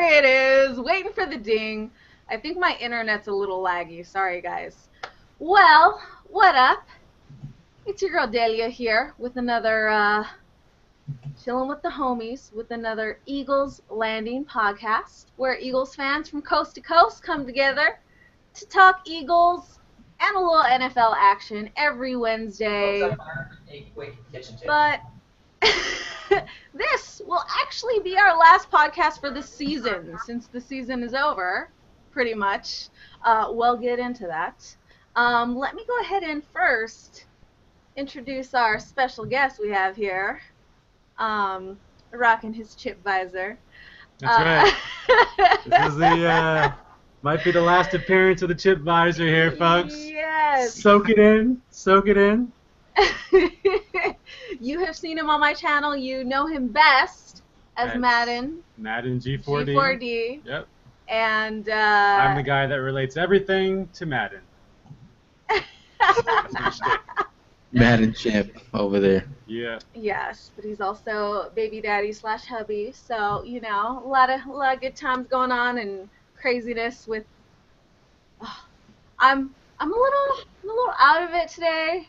there it is. Waiting for the ding. I think my internet's a little laggy. Sorry, guys. Well, what up? It's your girl Delia here with another uh, chilling with the homies with another Eagles Landing podcast, where Eagles fans from coast to coast come together to talk Eagles and a little NFL action every Wednesday. But this will actually be our last podcast for the season, since the season is over, pretty much. Uh, we'll get into that. Um, let me go ahead and first introduce our special guest we have here, um, rocking his chip visor. That's right. this is the uh, might be the last appearance of the chip visor here, folks. Yes. Soak it in. Soak it in. you have seen him on my channel. You know him best as As Madden. Madden G4D. G4D. Yep. And uh, I'm the guy that relates everything to Madden. That's my shtick. Madden champ over there. Yeah. Yes, but he's also baby daddy slash hubby. So you know, a lot of a lot of good times going on and craziness with. Oh, I'm I'm a little I'm a little out of it today,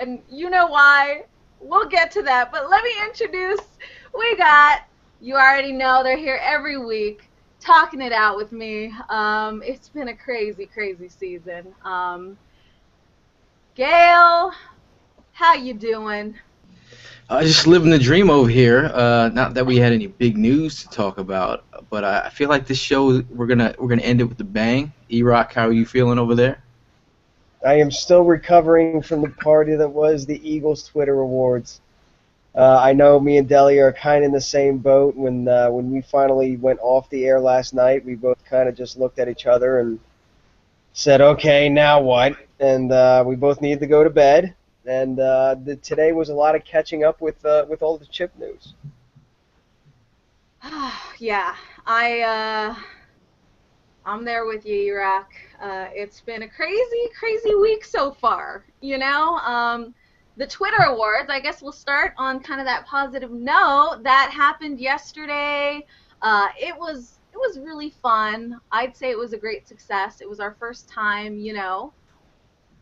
and you know why. We'll get to that, but let me introduce. We got you already know they're here every week talking it out with me. Um, it's been a crazy, crazy season. Um, Gail, how you doing? I uh, just living the dream over here. Uh, not that we had any big news to talk about, but I, feel like this show we're gonna we're gonna end it with a bang. E-Rock, how are you feeling over there? I am still recovering from the party that was the Eagles Twitter Awards. Uh, I know me and Deli are kind of in the same boat. When uh, when we finally went off the air last night, we both kind of just looked at each other and said, "Okay, now what?" And uh, we both needed to go to bed. And uh, the, today was a lot of catching up with uh, with all the chip news. yeah, I uh, I'm there with you, E-Rock. Uh, it's been a crazy, crazy week so far. You know, um, the Twitter awards. I guess we'll start on kind of that positive note. That happened yesterday. Uh, it was it was really fun. I'd say it was a great success. It was our first time, you know,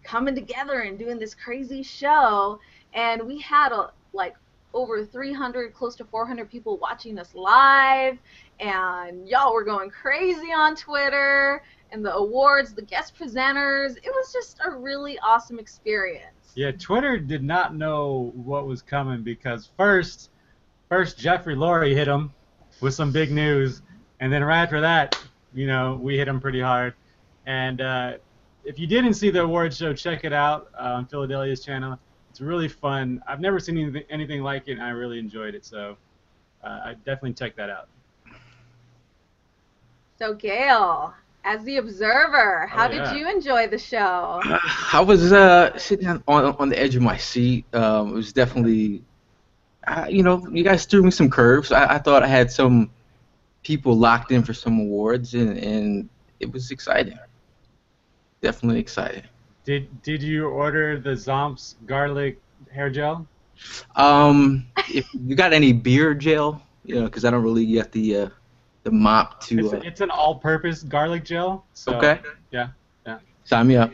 coming together and doing this crazy show, and we had a like over 300, close to 400 people watching us live, and y'all were going crazy on Twitter, and the awards, the guest presenters. It was just a really awesome experience. Yeah, Twitter did not know what was coming because first, first Jeffrey Lurie hit him with some big news, and then right after that, you know, we hit him pretty hard. And uh, if you didn't see the award show, check it out uh, on PhilaDelia's channel. It's really fun. I've never seen anything, anything like it, and I really enjoyed it. So uh, I definitely check that out. So, Gail, as the observer, how Oh, yeah. did you enjoy the show? I was uh, sitting on, on on the edge of my seat. Um, it was definitely, uh, you know, you guys threw me some curves. I, I thought I had some people locked in for some awards, and, and it was exciting. Definitely exciting. Did Did you order the Zomps garlic hair gel? Um, if you got any beer gel, you know, because I don't really get the uh, the mop to. It's, Uh, it's an all-purpose garlic gel. So, okay. yeah, yeah. Sign me up.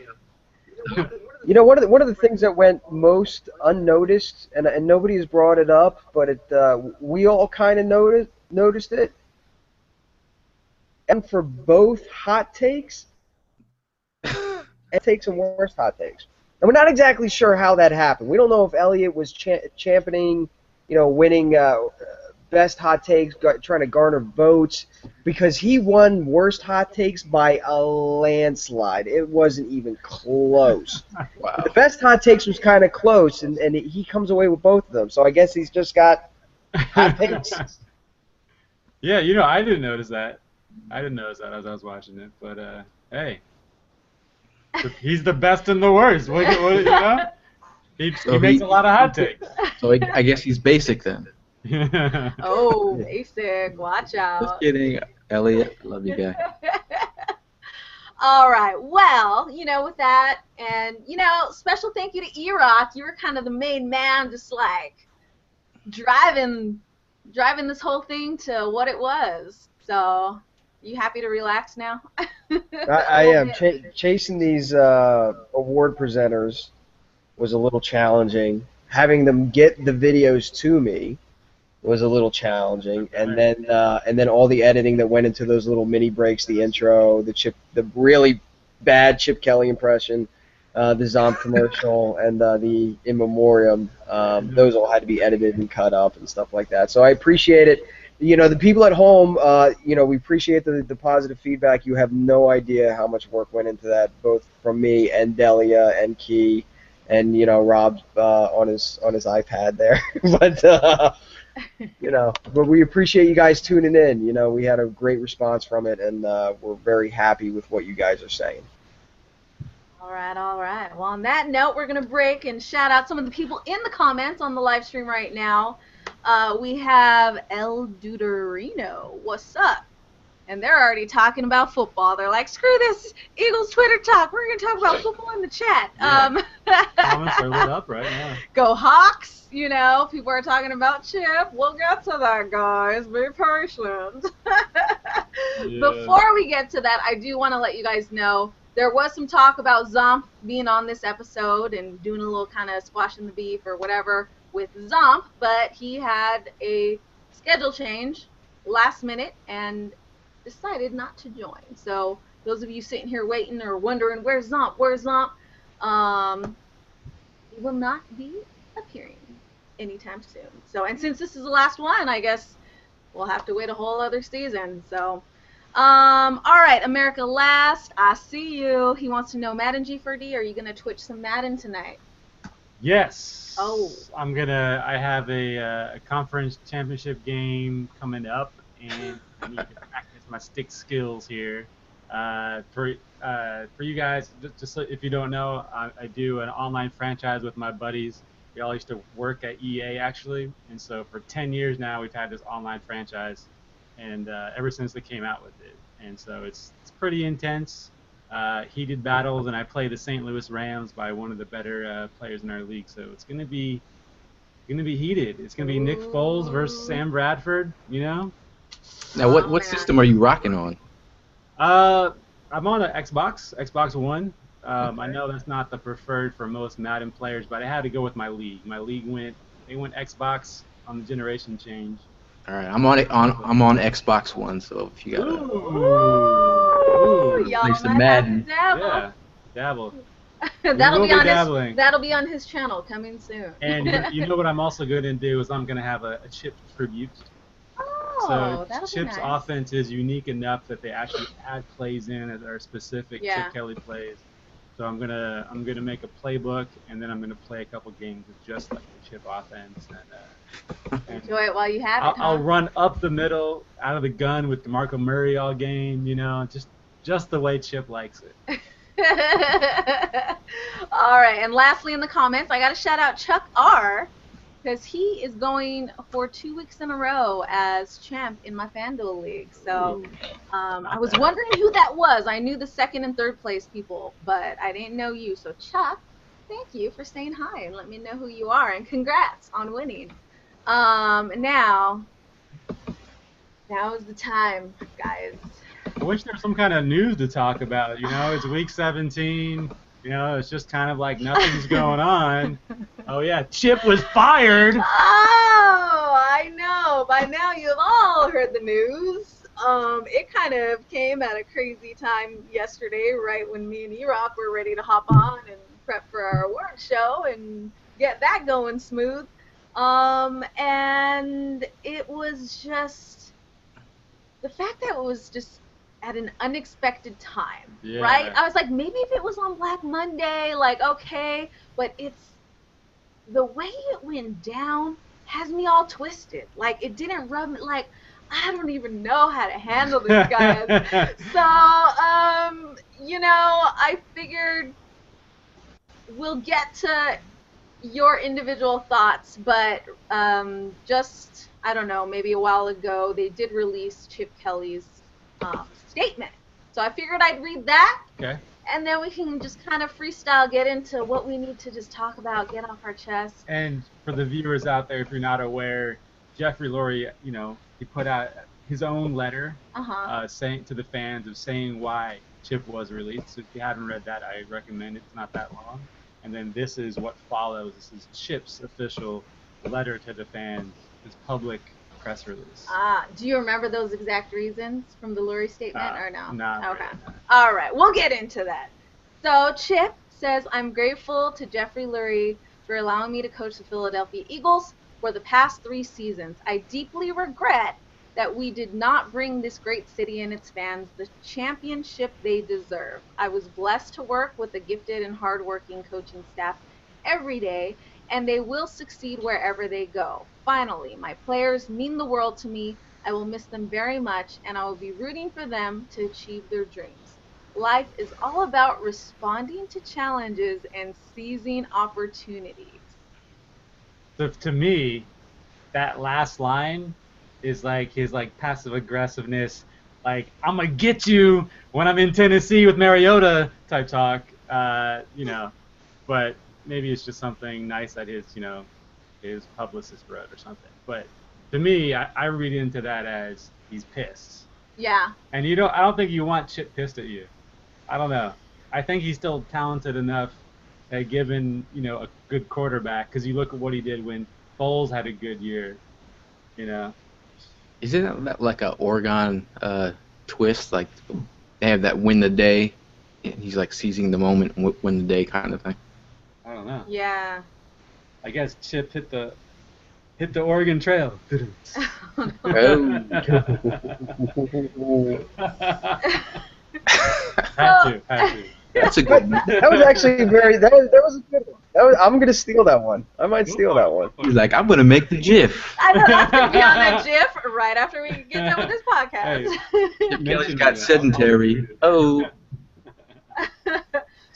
You know, one of the, one of the things that went most unnoticed, and, and nobody has brought it up, but it uh, we all kind of noticed noticed it. And for both hot takes, and takes and worst hot takes, and we're not exactly sure how that happened. We don't know if Elliot was cha- championing, you know, winning uh, best hot takes, gar- trying to garner votes, because he won worst hot takes by a landslide. It wasn't even close. Wow. The best hot takes was kind of close, and, and he comes away with both of them. So I guess he's just got hot takes. yeah, you know, I didn't notice that. I didn't notice that as I was watching it, but uh, hey, he's the best and the worst. What, what, you know, he, he makes he- a lot of hot takes. So I, I guess he's basic then. Oh, basic. Watch out. Just kidding, Elliot. Love you, guy. All right. Well, you know, with that, and you know, special thank you to E-Rock. You were kind of the main man, just like driving driving this whole thing to what it was. So, you happy to relax now? I, I am Ch- chasing these uh, award presenters was a little challenging. Having them get the videos to me was a little challenging, and then uh, and then all the editing that went into those little mini breaks, the intro, the chip, the really bad Chip Kelly impression, uh, the Zomp commercial, and uh, the in memoriam. Um, those all had to be edited and cut up and stuff like that. So I appreciate it. You know, the people at home, uh, you know, we appreciate the, the positive feedback. You have no idea how much work went into that, both from me and Delia and Key, and you know Rob uh, on his on his iPad there. but uh, you know, but we appreciate you guys tuning in. You know, we had a great response from it, and uh, we're very happy with what you guys are saying. All right, all right. Well, on that note, we're going to break and shout out some of the people in the comments on the live stream right now. Uh, we have El Duderino. What's up? And they're already talking about football. They're like, screw this Eagles Twitter talk. We're going to talk about football in the chat. Yeah. Um, Comments are lit up right now. Go Hawks. You know, people are talking about Chip. We'll get to that, guys. Be patient. Before we get to that, I do want to let you guys know there was some talk about Zomp being on this episode and doing a little kind of squashing the beef or whatever with Zomp, but he had a schedule change last minute and decided not to join. So those of you sitting here waiting or wondering where's Zomp, where's Zomp, um, he will not be appearing anytime soon. So and since this is the last one, I guess we'll have to wait a whole other season. So. Um, all right, America Last, I see you. He wants to know Madden G4D. Are you gonna Twitch some Madden tonight? Yes. Oh. I'm gonna. I have a, uh, a conference championship game coming up, and I need to practice my stick skills here. Uh, for uh, for you guys, just, just so if you don't know, I, I do an online franchise with my buddies. We all used to work at EA actually, and so for 10 years now we've had this online franchise, and uh, ever since they came out with it, and so it's it's pretty intense uh, heated battles, and I play the St. Louis Rams by one of the better uh, players in our league. So it's gonna be gonna be heated. It's gonna be Nick Foles versus Sam Bradford. You know, Now, what Oh, what man. system are you rocking on? uh, I'm on an Xbox, Xbox One. Um, I know that's not the preferred for most Madden players, but I had to go with my league. My league went they went Xbox on the generation change. All right, I'm on it on I'm on Xbox One, so if you got a Ooh. Y'all Play some to Madden. dabble. Yeah, dabble. that'll be be on dabbling. his that'll be on his channel coming soon. And you- you know what I'm also going to do is I'm going to have a, a chip tribute. Oh, so Chip's nice. offense is unique enough that they actually add plays in that are specific Yeah. Chip Kelly plays. So I'm gonna I'm gonna make a playbook and then I'm gonna play a couple games with just like the Chip offense and, uh, and Enjoy it while you have I'll, it. huh? I'll run up the middle out of the gun with DeMarco Murray all game, you know, just just the way Chip likes it. All right, and lastly in the comments, I got to shout out Chuck R because he is going for two weeks in a row as champ in my FanDuel league. So um, I was wondering who that was. I knew the second and third place people, but I didn't know you. So Chuck, thank you for saying hi and let me know who you are, and congrats on winning. Um, now, now is the time, guys. I wish there was some kind of news to talk about. You know, it's week 17. You know, it's just kind of like nothing's going on. Oh yeah, Chip was fired. Oh, I know. By now you've all heard the news. Um, it kind of came at a crazy time yesterday, right when me and E-Rock were ready to hop on and prep for our award show and get that going smooth. Um, and it was just the fact that it was just at an unexpected time, Yeah. right? I was like, maybe if it was on Black Monday, like okay, but it's the way it went down has me all twisted. Like it didn't rub me like I don't even know how to handle this guys. so, um, you know, I figured we'll get to your individual thoughts, but um, just I don't know, maybe a while ago they did release Chip Kelly's um, statement. So I figured I'd read that okay. and then we can just kind of freestyle get into what we need to just talk about, get off our chest. And for the viewers out there, if you're not aware, Jeffrey Lurie, you know, he put out his own letter Uh huh. uh, saying to the fans of saying why Chip was released. So if you haven't read that, I recommend it. It's not that long. And then this is what follows. This is Chip's official letter to the fans, his public press release. Ah, do you remember those exact reasons from the Lurie statement Uh, or no? not Okay. really, no. All right, we'll get into that. So Chip says, "I'm grateful to Jeffrey Lurie for allowing me to coach the Philadelphia Eagles for the past three seasons. I deeply regret that we did not bring this great city and its fans the championship they deserve. I was blessed to work with a gifted and hardworking coaching staff every day, and they will succeed wherever they go. Finally, my players mean the world to me. I will miss them very much, and I will be rooting for them to achieve their dreams. Life is all about responding to challenges and seizing opportunities. So to me, that last line is like his like passive aggressiveness, like I'm gonna get you when I'm in Tennessee with Mariota type talk. Uh, you know, but maybe it's just something nice that his you know his publicist wrote or something. But to me, I, I read into that as he's pissed, Yeah, and you don't. I don't think you want Chip pissed at you. I don't know. I think he's still talented enough that given you know a good quarterback, because you look at what he did when Foles had a good year. You know, Isn't that like a Oregon uh, twist? Like they have that win the day, and he's like seizing the moment, and win the day kind of thing. I don't know. yeah. I guess Chip hit the hit the Oregon Trail. Oh. had to, had to. That's a good. one. that was actually very. That was, that was a good one. That was, I'm gonna steal that one. I might steal that one. He's like, I'm gonna make the GIF. I know that's gonna be on that GIF right after we get done with this podcast. Kelly's Mention got sedentary. Oh,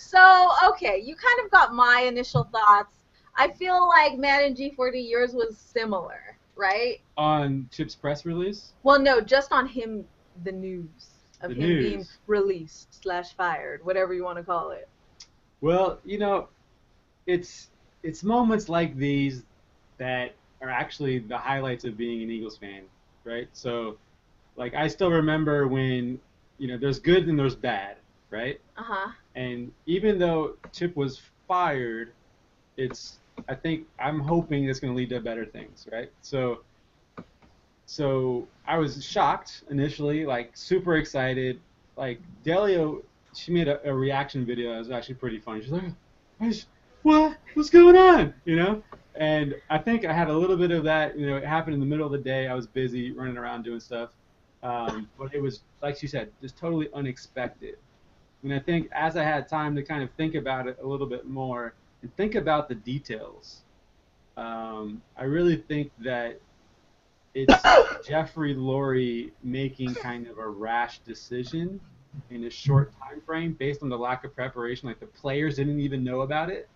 so okay, you kind of got my initial thoughts. I feel like Madden G40 yours was similar, right? On Chip's press release, Well, no, just on him, the news of The him being released slash fired, whatever you want to call it. Well, you know, it's it's moments like these that are actually the highlights of being an Eagles fan, right? So, like I still remember when you know there's good and there's bad, right? Uh huh. And even though Chip was fired, it's I think I'm hoping it's going to lead to better things, right? So, so I was shocked initially, like super excited. Like Delia, she made a, a reaction video that was actually pretty funny. She's like, "What? What's going on?" You know. And I think I had a little bit of that. You know, it happened in the middle of the day. I was busy running around doing stuff, um, but it was like she said, just totally unexpected. And I think as I had time to kind of think about it a little bit more and think about the details, um, I really think that it's Jeffrey Lurie making kind of a rash decision in a short time frame based on the lack of preparation. Like the players didn't even know about it.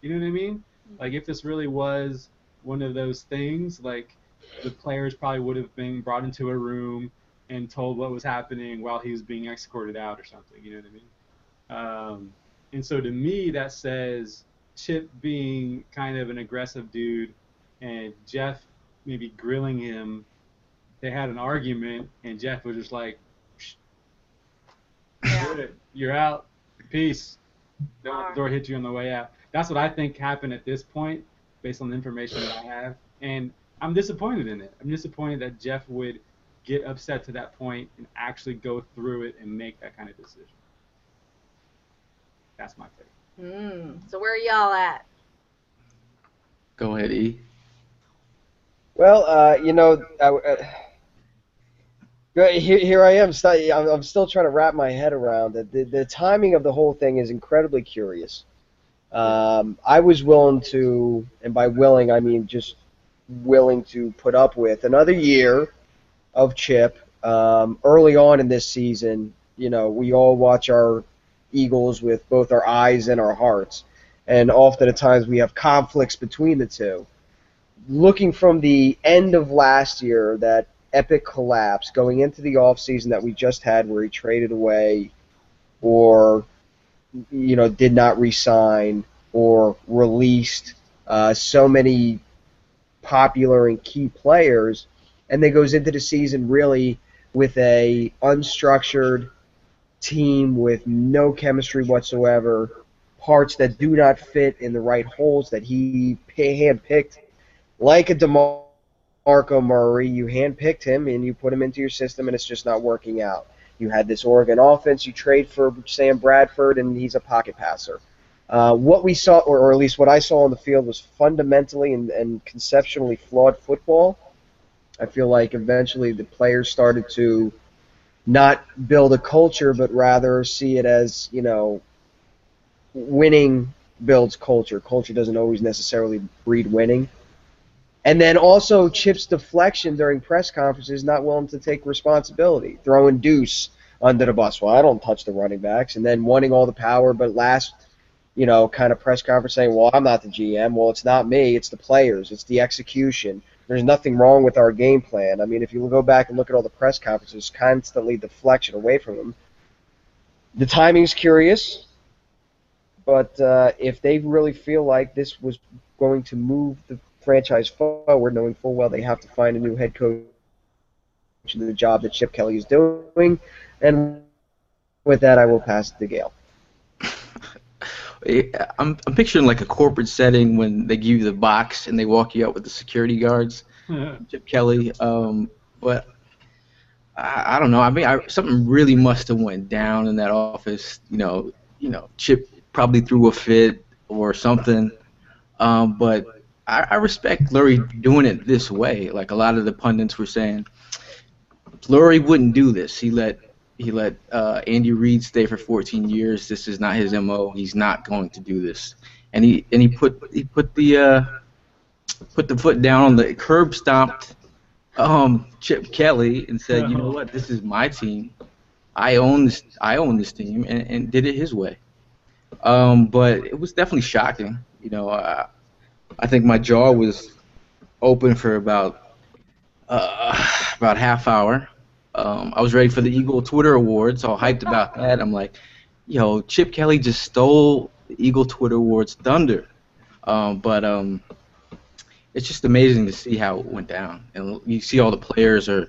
You know what I mean? Like if this really was one of those things, like the players probably would have been brought into a room and told what was happening while he was being escorted out or something. You know what I mean? Um, and so to me, that says Chip being kind of an aggressive dude and Jeff maybe grilling him. They had an argument, and Jeff was just like, Yeah. "Good, "You're out. Peace." Don't let the door hit you on the way out. That's what I think happened at this point, based on the information that I have, and I'm disappointed in it. I'm disappointed that Jeff would get upset to that point and actually go through it and make that kind of decision. That's my take. Mm. So where are y'all at? go ahead, E. Well, uh, you know, I, uh, here, here I am. sti- I'm, I'm still trying to wrap my head around it. The, the timing of the whole thing is incredibly curious. Um, I was willing to, and by willing I mean just willing to put up with another year of Chip. Um, early on in this season, you know, we all watch our Eagles with both our eyes and our hearts, and often at times we have conflicts between the two looking from the end of last year, that epic collapse going into the offseason that we just had where he traded away or you know did not resign or released uh, so many popular and key players, and then goes into the season really with a unstructured team with no chemistry whatsoever, parts that do not fit in the right holes that he handpicked, like a DeMarco Murray. You handpicked him and you put him into your system, and it's just not working out. You had this Oregon offense. You trade for Sam Bradford, and he's a pocket passer. Uh, what we saw, or, or, at least what I saw on the field, was fundamentally and, and conceptually flawed football. I feel like eventually the players started to not build a culture, but rather see it as, you know, winning builds culture. Culture doesn't always necessarily breed winning. And then also Chip's deflection during press conferences, not willing to take responsibility, throwing Duce under the bus. Well, I don't touch the running backs, and then wanting all the power, but last you know, kind of press conference saying, well, I'm not the GM. Well, it's not me. It's the players. It's the execution. There's nothing wrong with our game plan. I mean, if you go back and look at all the press conferences, constantly deflection away from them. The timing's curious, but uh, if they really feel like this was going to move the franchise forward, knowing full well they have to find a new head coach to the job that Chip Kelly is doing, and with that, I will pass it to Gail. I'm, I'm picturing like a corporate setting when they give you the box and they walk you out with the security guards, Chip Kelly. Um, but I, I don't know. I mean, I, something really must have went down in that office. You know, you know, Chip probably threw a fit or something. Um, but I, I respect Lurie doing it this way. Like a lot of the pundits were saying, Lurie wouldn't do this. He let he let uh, Andy Reid stay for 14 years. This is not his mo. He's not going to do this. And he and he put he put the uh, put the foot down on the curb stomped um, Chip Kelly and said, you know what, this is my team. I own this. I own this team, and, and did it his way. Um, but it was definitely shocking. You know, uh, I think my jaw was open for about uh, about half hour. Um, I was ready for the Eagle Twitter Awards, all hyped about that. I'm like, yo, Chip Kelly just stole the Eagle Twitter Awards thunder. Um, but um, it's just amazing to see how it went down, and you see all the players are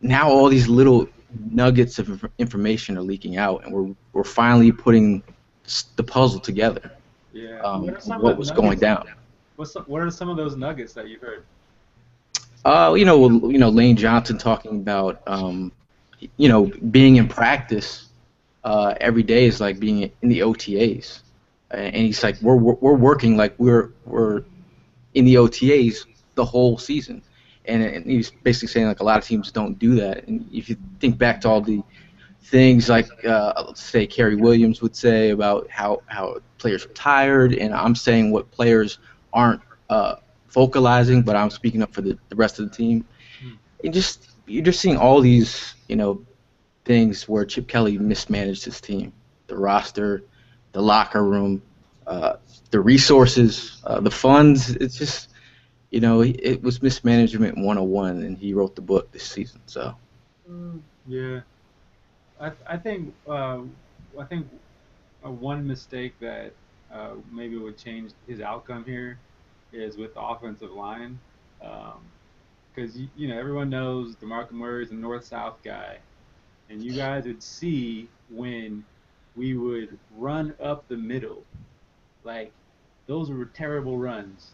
now all these little nuggets of information are leaking out, and we're we're finally putting the puzzle together. Yeah. Um, what, what was going down? What's some, what are some of those nuggets that you've heard? Uh, you know, you know, Lane Johnson talking about, um, you know, being in practice uh, every day is like being in the OTAs, and he's like, we're we're working like we're we're in the OTAs the whole season, and, and he's basically saying like a lot of teams don't do that. And if you think back to all the things like uh, say Cary Williams would say about how how players are tired, and I'm saying what players aren't uh, vocalizing, but I'm speaking up for the, the rest of the team. Hmm. You just you're just seeing all these you know things where Chip Kelly mismanaged his team, the roster, the locker room, uh, the resources, uh, the funds. It's just you know it was mismanagement 101, and he wrote the book this season. So. Mm, yeah, I I think uh, I think uh, one mistake that uh, maybe would change his outcome here is with the offensive line. Because, um, you, you know, everyone knows DeMarco Murray is a north-south guy. And you guys would see when we would run up the middle. Like, those were terrible runs.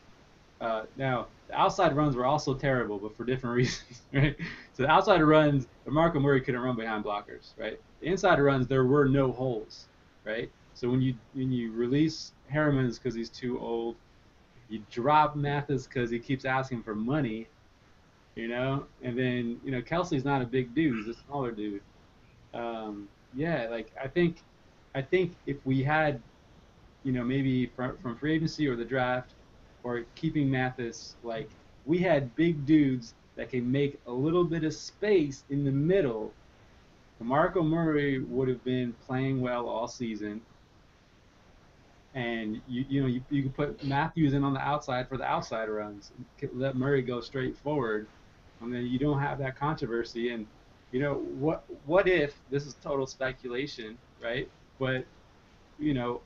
Uh, now, the outside runs were also terrible, but for different reasons, right? So the outside runs, DeMarco Murray couldn't run behind blockers, right? The inside runs, there were no holes, right? So when you when you release Herremans because he's too old, you drop Mathis because he keeps asking for money, you know, and then you know Kelce's not a big dude; he's a smaller dude. Um, yeah, like I think, I think if we had, you know, maybe from, from free agency or the draft, or keeping Mathis, like we had big dudes that can make a little bit of space in the middle. Marco Murray would have been playing well all season and you you know you, you can put Matthews in on the outside for the outside runs, let Murray go straight forward, and then you don't have that controversy. And you know what what if this is total speculation, right? But you know,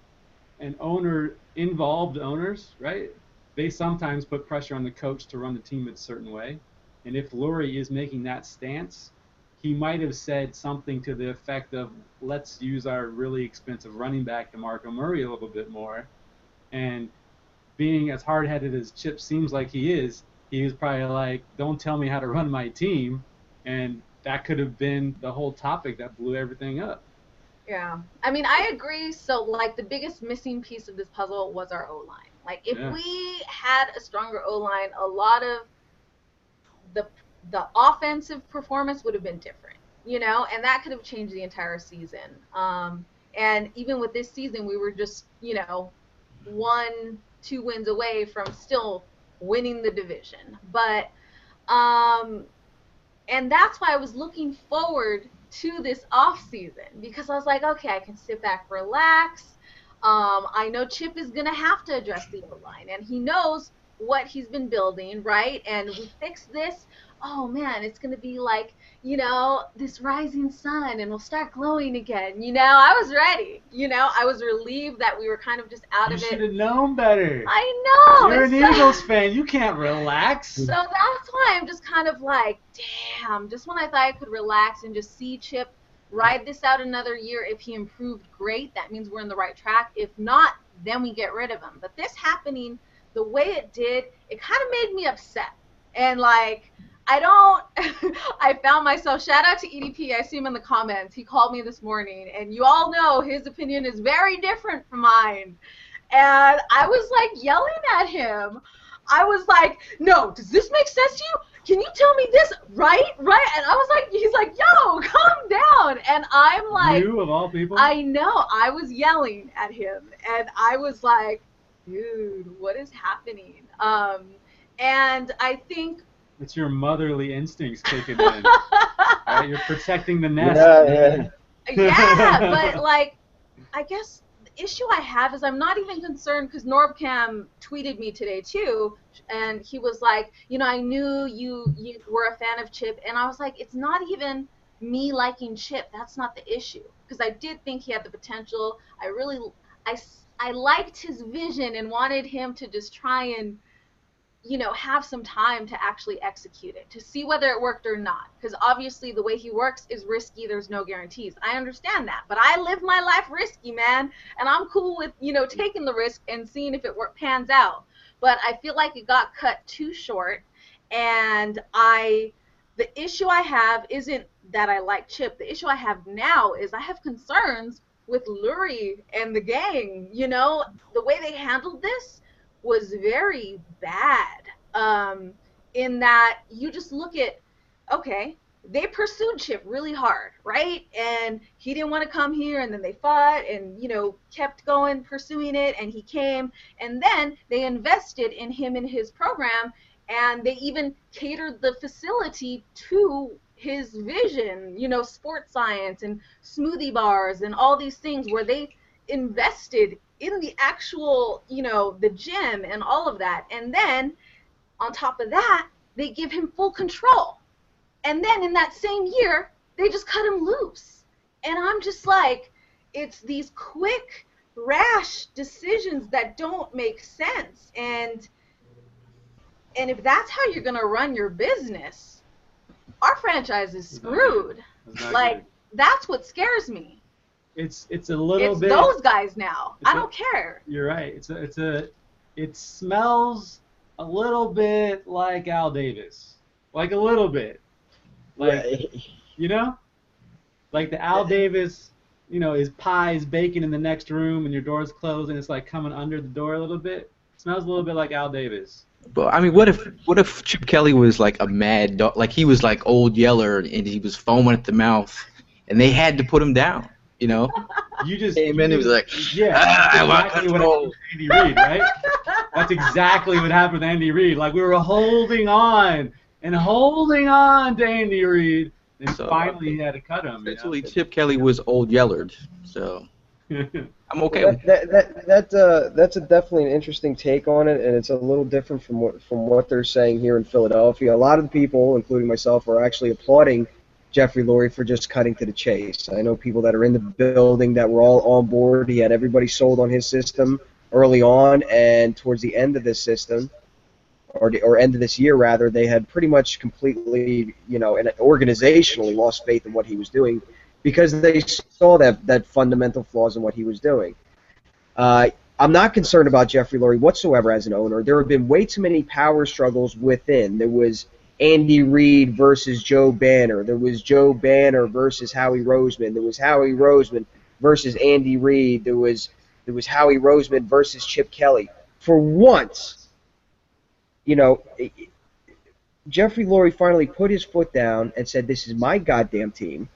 an owner involved owners, right? they sometimes put pressure on the coach to run the team a certain way. And if Lurie is making that stance, he might have said something to the effect of, let's use our really expensive running back, DeMarco Murray, a little bit more. And being as hard headed as Chip seems like he is, he was probably like, don't tell me how to run my team. And that could have been the whole topic that blew everything up. Yeah. I mean, I agree. So, like, the biggest missing piece of this puzzle was our O line. Like, if Yeah. we had a stronger O line, a lot of the the offensive performance would have been different, you know, and that could have changed the entire season. Um, and even with this season, we were just, you know, one, two wins away from still winning the division. But, um, and that's why I was looking forward to this off season because I was like, okay, I can sit back, relax. Um, I know Chip is gonna have to address the O line, and he knows what he's been building, right? And we fix this. Oh man, it's gonna be like you know this rising sun, and we'll start glowing again. You know, I was ready. You know, I was relieved that we were kind of just out You of it. You should have known better. I know. You're an so- Eagles fan. You can't relax. so that's why I'm just kind of like, damn. Just when I thought I could relax and just see Chip ride this out another year, if he improved, great. That means we're in the right track. If not, then we get rid of him. But this happening the way it did, it kind of made me upset. And like, I don't. I found myself. Shout out to EDP. I see him in the comments. He called me this morning, and you all know his opinion is very different from mine. And I was like yelling at him. I was like, "No, does this make sense to you? Can you tell me this right? Right?" And I was like, "He's like, yo, calm down." And I'm like, you of all people. I know. I was yelling at him, and I was like, "Dude, what is happening?" Um, and I think it's your motherly instincts kicking in. right? You're protecting the nest. Yeah, yeah. yeah, but like, I guess the issue I have is I'm not even concerned because Norbcam tweeted me today too, and he was like, you know, I knew you you were a fan of Chip, and I was like, it's not even me liking Chip. That's not the issue because I did think he had the potential. I really, I I liked his vision and wanted him to just try and you know, have some time to actually execute it, to see whether it worked or not. Because obviously, the way he works is risky. There's no guarantees. I understand that, but I live my life risky, man, and I'm cool with you know taking the risk and seeing if it pans out. But I feel like it got cut too short, and I, the issue I have isn't that I like Chip. The issue I have now is I have concerns with Lurie and the gang. You know, the way they handled this was very bad. Um, in that you just look at, okay, they pursued Chip really hard, right? And he didn't want to come here, and then they fought, and you know kept going pursuing it, and he came, and then they invested in him and his program, and they even catered the facility to his vision, you know, sports science and smoothie bars and all these things where they invested in the actual, you know, the gym and all of that. And then on top of that, they give him full control. And then in that same year, they just cut him loose. And I'm just like, it's these quick, rash decisions that don't make sense. And and if that's how you're gonna run your business, our franchise is screwed. Not Like that's what scares me. It's it's a little It's bit. those guys now. I don't care. You're right. It's a it's a it smells a little bit like Al Davis, like a little bit, like Right. you know, like the Al Davis. You know, his pie is baking in the next room, and your door's closed, and it's like coming under the door a little bit. It smells a little bit like Al Davis. But I mean, what if what if Chip Kelly was like a mad dog? Like he was like old Yeller, and he was foaming at the mouth, and they had to put him down. You know, You just came in, he was like, yeah, "Ah, I want exactly what happened with Andy Reid, right? That's exactly what happened with Andy Reid. Like we were holding on and holding on to Andy Reid, and So, finally he had to cut him. you know? Chip Kelly was old Yellard. So I'm okay with That, that, that, that, uh, that's a definitely an interesting take on it, and it's a little different from what from what they're saying here in Philadelphia. A lot of the people, including myself, are actually applauding Jeffrey Lurie for just cutting to the chase. I know people that are in the building that were all on board. He had everybody sold on his system. early on, and towards the end of this system, or or end of this year rather, they had pretty much completely, you know, and organizationally lost faith in what he was doing because they saw that that fundamental flaws in what he was doing. Uh, I'm not concerned about Jeffrey Lurie whatsoever as an owner. There have been way too many power struggles within. There was Andy Reid versus Joe Banner. There was Joe Banner versus Howie Roseman. There was Howie Roseman versus Andy Reid. There was there was Howie Roseman versus Chip Kelly. For once, you know, Jeffrey Lurie finally put his foot down and said, "This is my goddamn team."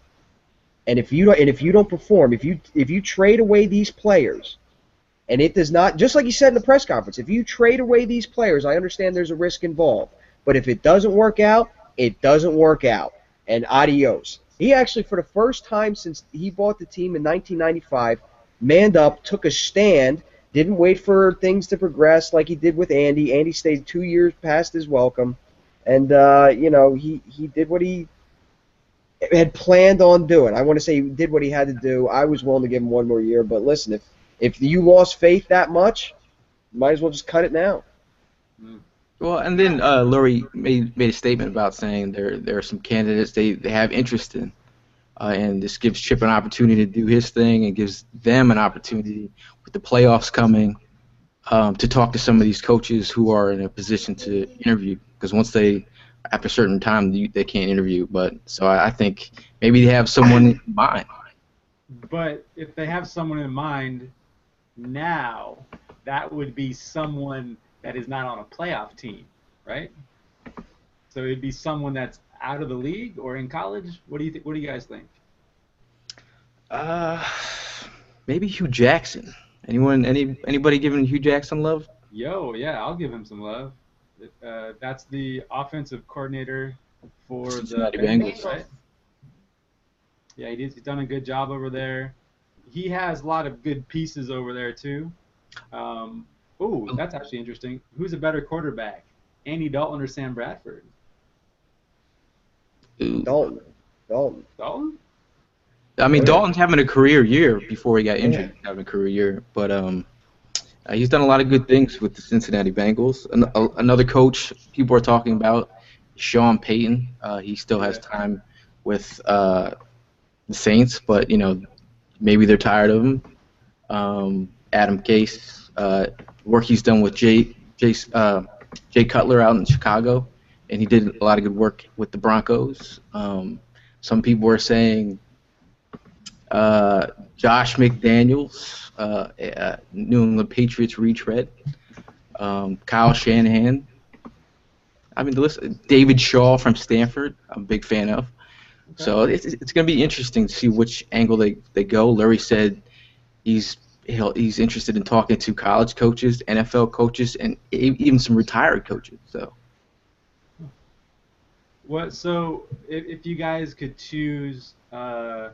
And if you don't, and if you don't perform, if you if you trade away these players, and it does not, just like you said in the press conference, if you trade away these players, I understand there's a risk involved. But if it doesn't work out, it doesn't work out. And adios. He actually, for the first time since he bought the team in 1995, manned up, took a stand, didn't wait for things to progress like he did with Andy. Andy stayed two years past his welcome, and uh, you know he he did what he had planned on doing. I want to say he did what he had to do. I was willing to give him one more year, but listen, if if you lost faith that much, might as well just cut it now. Well, and then uh, Lurie made made a statement about saying there there are some candidates they, they have interest in, uh, and this gives Chip an opportunity to do his thing and gives them an opportunity with the playoffs coming um, to talk to some of these coaches who are in a position to interview. Because once they after a certain time they can't interview. But so I, I think maybe they have someone in mind. But if they have someone in mind now, that would be someone that is not on a playoff team, right? So it'd be someone that's out of the league or in college. What do you think? What do you guys think? Uh, maybe Hue Jackson. Anyone? Any anybody giving Hue Jackson love? Yo, yeah, I'll give him some love. Uh, that's the offensive coordinator for Cincinnati the Bengals. right? Yeah, he did, he's done a good job over there. He has a lot of good pieces over there too. Um, ooh, that's actually interesting. Who's a better quarterback, Andy Dalton or Sam Bradford? Dalton, Dalton. Dalton? I mean, Oh. Dalton's having a career year before he got injured. He's having a career year, but um, uh, he's done a lot of good things with the Cincinnati Bengals. An- a- another coach people are talking about, Sean Payton. Uh, he still has time with uh, the Saints, but you know, maybe they're tired of him. Um, Adam Gase, uh, work he's done with Jay Jay, uh, Jay Cutler out in Chicago, and he did a lot of good work with the Broncos. Um, some people are saying uh, Josh McDaniels, uh, New England Patriots retread. Um, Kyle Shanahan. I mean, the list. David Shaw from Stanford. I'm a big fan of. So it's, it's going to be interesting to see which angle they, they go. Lurie said he's he'll, he's interested in talking to college coaches, NFL coaches, and e- even some retired coaches. So What? So if, if you guys could choose, uh,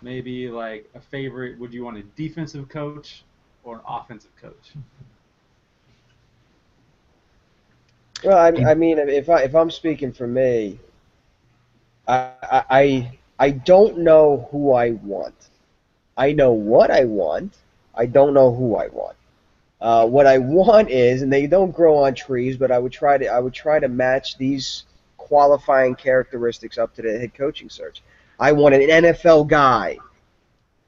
maybe like a favorite, would you want a defensive coach or an offensive coach? Well, I, I mean, if I if I'm speaking for me, I, I I I don't know who I want. I know what I want. I don't know who I want. Uh, what I want is, and they don't grow on trees, but I would try to I would try to match these qualifying characteristics up to the head coaching search. I want an NFL guy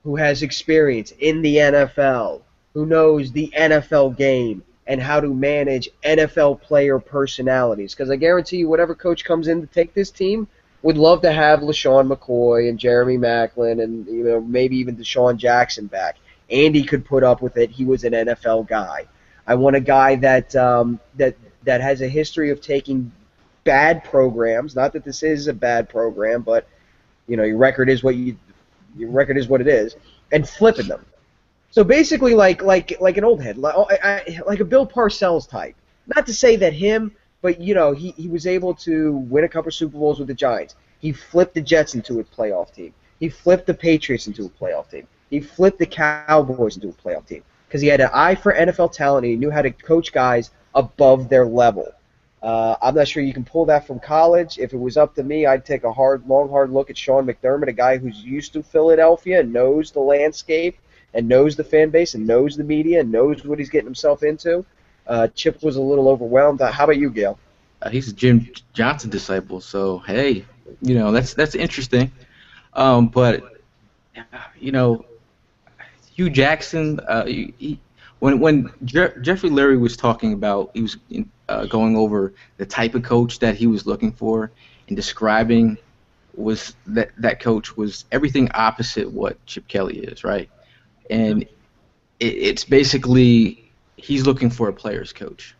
who has experience in the NFL, who knows the NFL game and how to manage NFL player personalities. Because I guarantee you, whatever coach comes in to take this team would love to have LeSean McCoy and Jeremy Maclin and you know maybe even DeSean Jackson back. Andy could put up with it. He was an NFL guy. I want a guy that um, that that has a history of taking bad programs. Not that this is a bad program, but you know your record is what you your record is what it is, and flipping them. So basically, like like like an old head, like, I, I, like a Bill Parcells type. Not to say that him, but you know he, he was able to win a couple Super Bowls with the Giants. He flipped the Jets into a playoff team. He flipped the Patriots into a playoff team. He flipped the Cowboys into a playoff team because he had an eye for NFL talent and he knew how to coach guys above their level. Uh, I'm not sure you can pull that from college. If it was up to me, I'd take a hard, long, hard look at Sean McDermott, a guy who's used to Philadelphia and knows the landscape and knows the fan base and knows the media and knows what he's getting himself into. Uh, Chip was a little overwhelmed. Uh, How about you, Gail? Uh, he's a Jim Johnson disciple, so hey, you know that's that's interesting. Um, but you know, Hue Jackson, uh, he, he- when when Je- Jeffrey Lurie was talking about, he was uh, going over the type of coach that he was looking for and describing was that that coach was everything opposite what Chip Kelly is, right? And it, it's basically he's looking for a player's coach.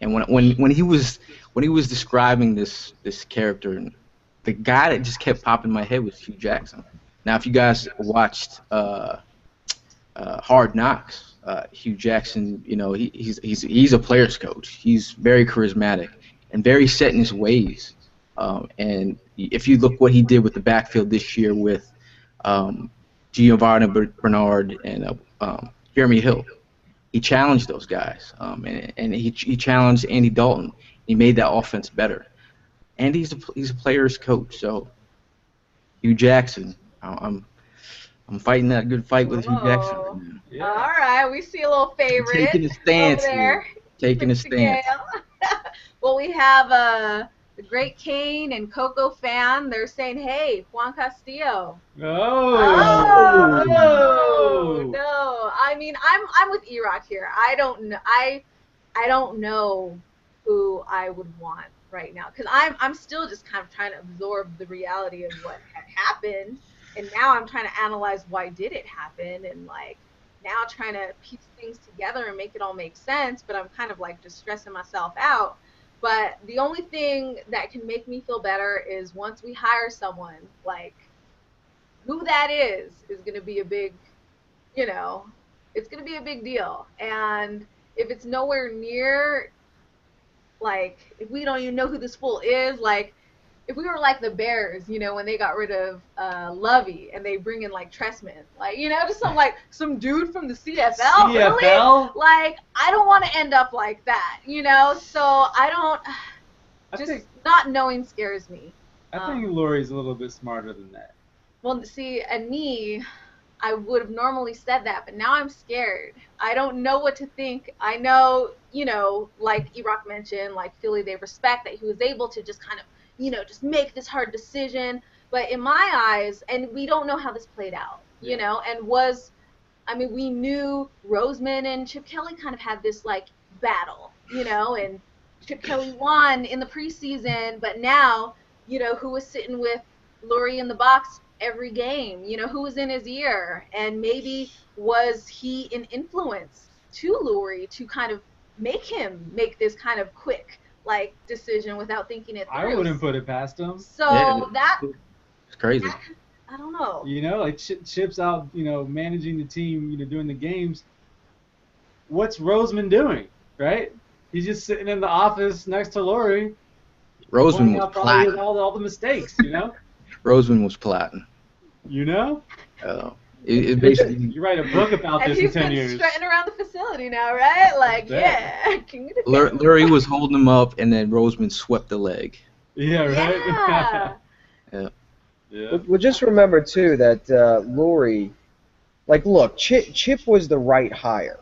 And when when when he was when he was describing this this character, the guy that just kept popping in my head was Hue Jackson. Now, if you guys watched uh, uh, Hard Knocks, uh, Hue Jackson, you know he, he's he's he's a player's coach. He's very charismatic and very set in his ways. Um, and if you look what he did with the backfield this year with um, Giovani Bernard and uh, um, Jeremy Hill, he challenged those guys, um, and, and he, he challenged Andy Dalton. He made that offense better. And he's a, he's a player's coach, so Hue Jackson, I'm I'm fighting that good fight with Hue Jackson right now. Yeah. All right, we see a little favorite Taking a stance there. here. Taking a stance. Well, we have uh, the Great Kane and Coco fan. They're saying, "Hey, Juan Castillo." Oh. Oh, no! I mean, I'm I'm with E-Rock here. I don't know. I I don't know who I would want right now because I'm I'm still just kind of trying to absorb the reality of what had happened, and now I'm trying to analyze why did it happen, and like now trying to piece things together and make it all make sense. But I'm kind of like just stressing myself out. But the only thing that can make me feel better is once we hire someone like who that is is going to be a big, you know, it's going to be a big deal. And if it's nowhere near, like, if we don't even know who this fool is, like, if we were like the Bears, you know, when they got rid of uh, Lovie and they bring in like Trestman, like, you know, just some like some dude from the CFL, really? Like, I don't want to end up like that, you know. So I don't. I Just think not knowing scares me. I think Lurie's a little bit smarter than that. Well, see, and me, I would have normally said that, but now I'm scared. I don't know what to think. I know, you know, like Erock mentioned, like Philly, they respect that he was able to just kind of, you know, just make this hard decision. But in my eyes, and we don't know how this played out, you know, and was, I mean, we knew Roseman and Chip Kelly kind of had this like battle, you know, and Chip Kelly won in the preseason, but now, you know, who was sitting with Lurie in the box every game? You know, who was in his ear? And maybe was he an influence to Lurie to kind of make him make this kind of quick like decision without thinking it through? I wouldn't put it past him. So Yeah. that It's crazy. I don't know. You know, like Ch- Chip's out, you know, managing the team, you know, doing the games. What's Roseman doing, right? He's just sitting in the office next to Lurie, Roseman was out plotting. all the, all the mistakes, you know? Roseman was plotting. you know? Uh, it, it basically You write a book about And this in he's 10 been years. strutting around the facility now, right? Like, yeah, king Lur- Lurie was holding him up, and then Roseman swept the leg. Yeah, right? Yeah. yeah. Well, well, just remember too that uh, Lurie, like, look, Chip, Chip was the right hire.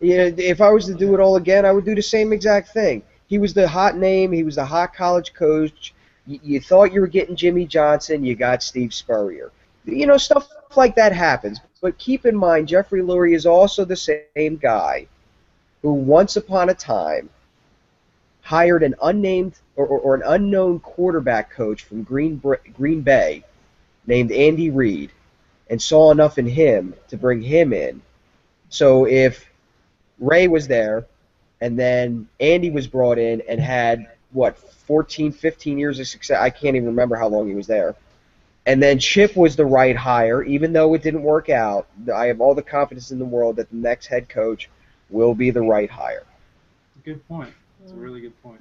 Yeah, if I was to do it all again, I would do the same exact thing. He was the hot name. He was the hot college coach. You, you thought you were getting Jimmy Johnson. You got Steve Spurrier. You know, stuff like that happens. But keep in mind, Jeffrey Lurie is also the same guy who, once upon a time, hired an unnamed or, or, or an unknown quarterback coach from Green Green Bay named Andy Reid and saw enough in him to bring him in. So if Ray was there and then Andy was brought in and had what 14 15 years of success I can't even remember how long he was there. And then Chip was the right hire even though it didn't work out. I have all the confidence in the world that the next head coach will be the right hire. Good point. It's a really good point.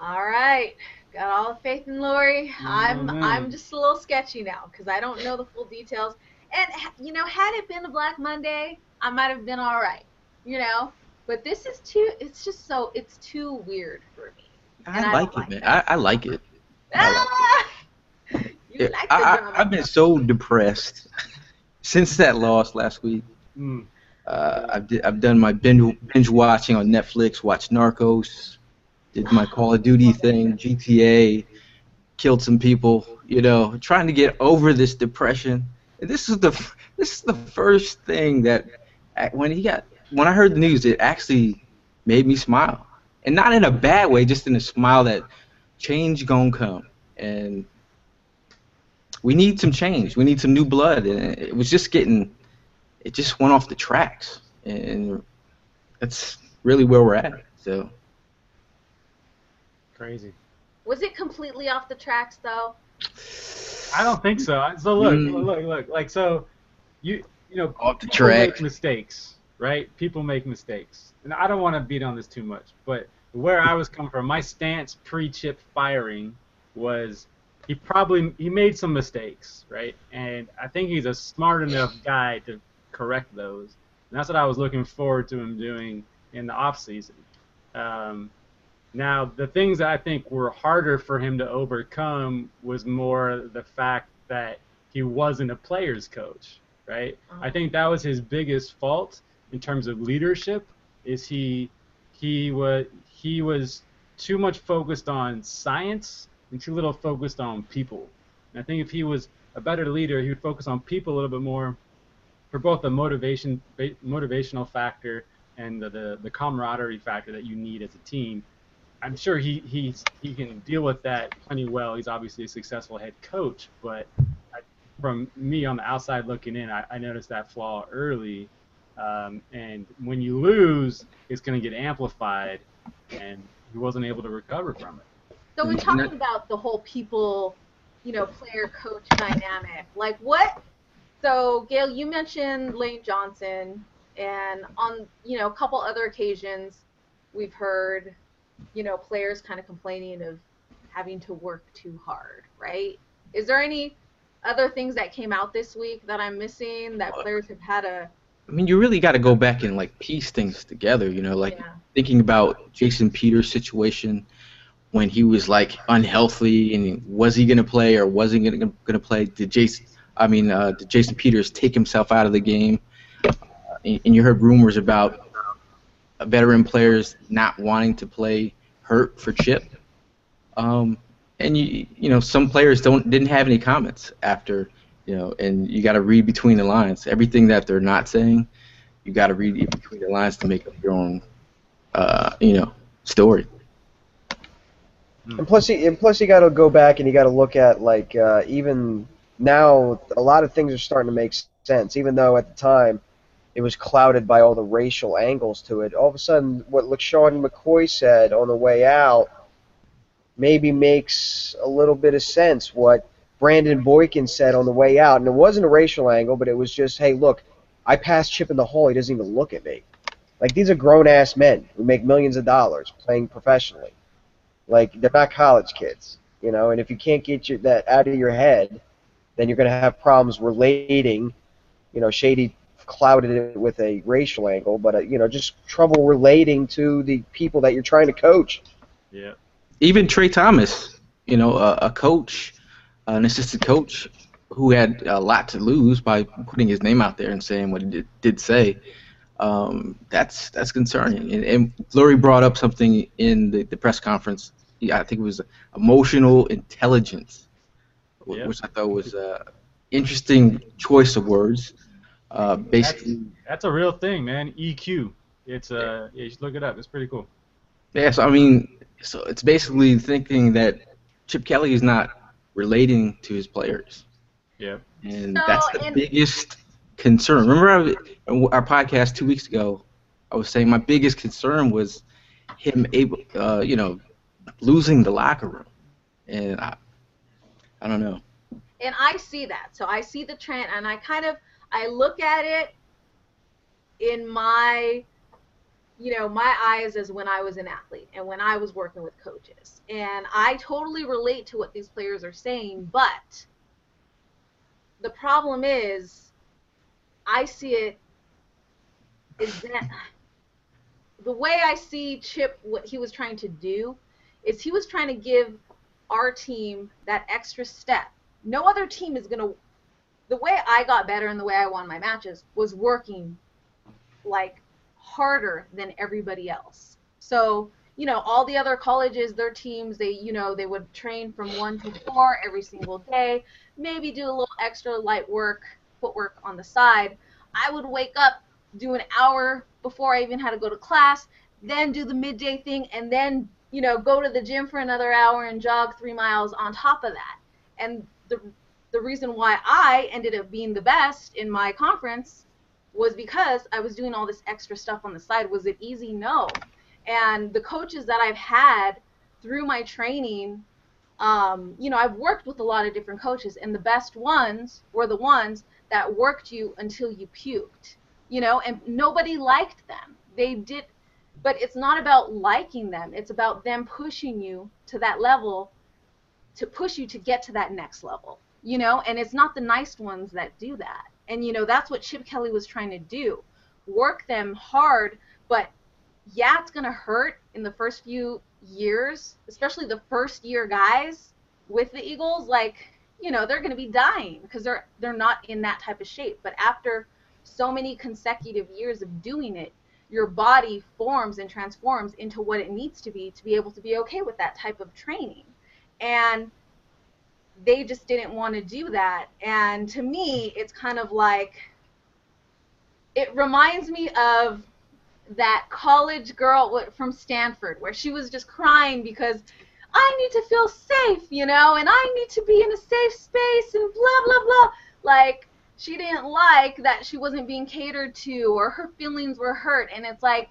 All right, got all the faith in Lurie. I'm man. I'm just a little sketchy now because I don't know the full details. And you know, had it been a Black Monday, I might have been all right. You know, but this is too. It's just so. It's too weird for me. And I I like don't it, like man. I, I like it. Ah! You like the I, drama. I, I've been so depressed since that loss last week, Mm. uh, I've di- I've done my binge binge watching on Netflix. Watched Narcos, did my Call of Duty thing, GTA, killed some people. You know, trying to get over this depression. And this is the this is the first thing that when he got when I heard the news, it actually made me smile, and not in a bad way, just in a smile that change gonna come, and we need some change. We need some new blood, and it was just getting, it just went off the tracks, and that's really where we're at. So Crazy. Was it completely off the tracks though? I don't think so. So look, Mm. look, look. Like so, you you know, Off the people make tracks. mistakes, right? People make mistakes, and I don't want to beat on this too much, but where I was coming from, my stance pre-chip firing was he probably he made some mistakes, right? And I think he's a smart enough guy to correct those. And that's what I was looking forward to him doing in the off season. Um, now, the things that I think were harder for him to overcome was more the fact that he wasn't a player's coach, right? I think that was his biggest fault in terms of leadership. Is he he was he was too much focused on science and too little focused on people. And I think if he was a better leader, he would focus on people a little bit more for both the motivation motivational factor and the, the, the camaraderie factor that you need as a team. I'm sure he he's, he can deal with that plenty well. He's obviously a successful head coach, but I, from me on the outside looking in, I, I noticed that flaw early. Um, and when you lose, it's going to get amplified, and he wasn't able to recover from it. So we're talking about the whole people, you know, player coach dynamic. Like what? So Gail, you mentioned Lane Johnson, and on you know a couple other occasions, we've heard, you know, players kind of complaining of having to work too hard, right? Is there any other things that came out this week that I'm missing that players have had a I mean, you really got to go back and like piece things together. You know, like yeah. thinking about Jason Peters' situation when he was like unhealthy and was he gonna play or wasn't gonna gonna play? Did Jason? I mean, uh, did Jason Peters take himself out of the game? Uh, and, and you heard rumors about veteran players not wanting to play hurt for Chip. Um, and you you know some players don't didn't have any comments after you know, and you got to read between the lines. Everything that they're not saying, you got to read between the lines to make up your own, uh, you know, story. And plus, you, and plus, you got to go back and you got to look at like uh, even now, a lot of things are starting to make sense. Even though at the time it was clouded by all the racial angles to it, all of a sudden, what LeSean McCoy said on the way out maybe makes a little bit of sense. What Brandon Boykin said on the way out, and it wasn't a racial angle, but it was just, hey, look, I passed Chip in the hall. He doesn't even look at me. Like these are grown ass men who make millions of dollars playing professionally. Like they're not college kids, you know. And if you can't get your, that out of your head, then you're going to have problems relating. You know, Shady clouded it with a racial angle, but uh, you know, just trouble relating to the people that you're trying to coach. Yeah. Even Tra Thomas, you know, a, a coach, an assistant coach who had a lot to lose by putting his name out there and saying what he did, did say. Um, that's that's concerning. And, and Lurie brought up something in the, the press conference. He, I think it was emotional intelligence, wh- Yeah. which I thought was uh, interesting choice of words. Uh, basically, That's a real thing, man. EQ. It's uh, yeah, you should look it up. It's pretty cool. Yeah, so I mean, so it's basically thinking that Chip Kelly is not relating to his players, Yeah. and No, that's the and- biggest concern. Remember our, our podcast two weeks ago? I was saying my biggest concern was him able, uh, you know, losing the locker room, and I, I don't know. and I see that. So I see the trend, and I kind of I look at it in my you know my eyes as when I was an athlete and when I was working with coaches, and I totally relate to what these players are saying. But the problem is, I see it is that the way I see Chip, what he was trying to do, is he was trying to give our team that extra step no other team is going to the way I got better and the way I won my matches was working like harder than everybody else. So, you know, all the other colleges, their teams, they, you know, they would train from 1 to 4 every single day, maybe do a little extra light work, footwork on the side. I would wake up, do an hour before I even had to go to class, then do the midday thing, and then, you know, go to the gym for another hour and jog three miles on top of that. And the the reason why I ended up being the best in my conference was because I was doing all this extra stuff on the side. Was it easy? No. And the coaches that I've had through my training, um, you know, I've worked with a lot of different coaches, and the best ones were the ones that worked you until you puked, you know, and nobody liked them. They did, but it's not about liking them, it's about them pushing you to that level to push you to get to that next level you know, and it's not the nice ones that do that. And you know, that's what Chip Kelly was trying to do. Work them hard, but yeah, it's going to hurt in the first few years, especially the first year guys with the Eagles like, you know, they're going to be dying because they're they're not in that type of shape. But after so many consecutive years of doing it, your body forms and transforms into what it needs to be to be able to be okay with that type of training. And they just didn't want to do that. And to me, it's kind of like it reminds me of that college girl from Stanford where she was just crying because I need to feel safe, you know, and I need to be in a safe space and blah blah blah. Like she didn't like that she wasn't being catered to or her feelings were hurt and it's like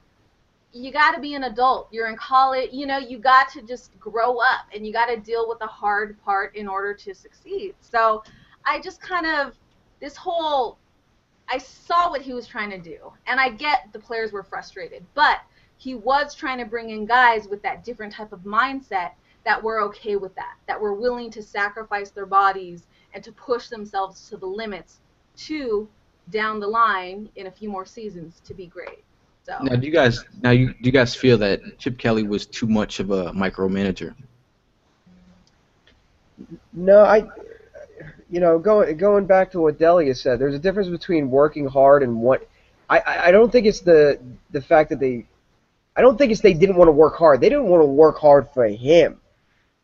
you got to be an adult. You're in college, you know, you got to just grow up and you got to deal with the hard part in order to succeed. So I just kind of, this whole, I saw what he was trying to do. And I get the players were frustrated, but he was trying to bring in guys with that different type of mindset that were okay with that, that were willing to sacrifice their bodies and to push themselves to the limits to down the line in a few more seasons to be great. So now, do you guys now you do you guys feel that Chip Kelly was too much of a micromanager? No, I, you know, going going back to what Delia said, there's a difference between working hard and what. I, I don't think it's the the fact that they, I don't think it's they didn't want to work hard. They didn't want to work hard for him.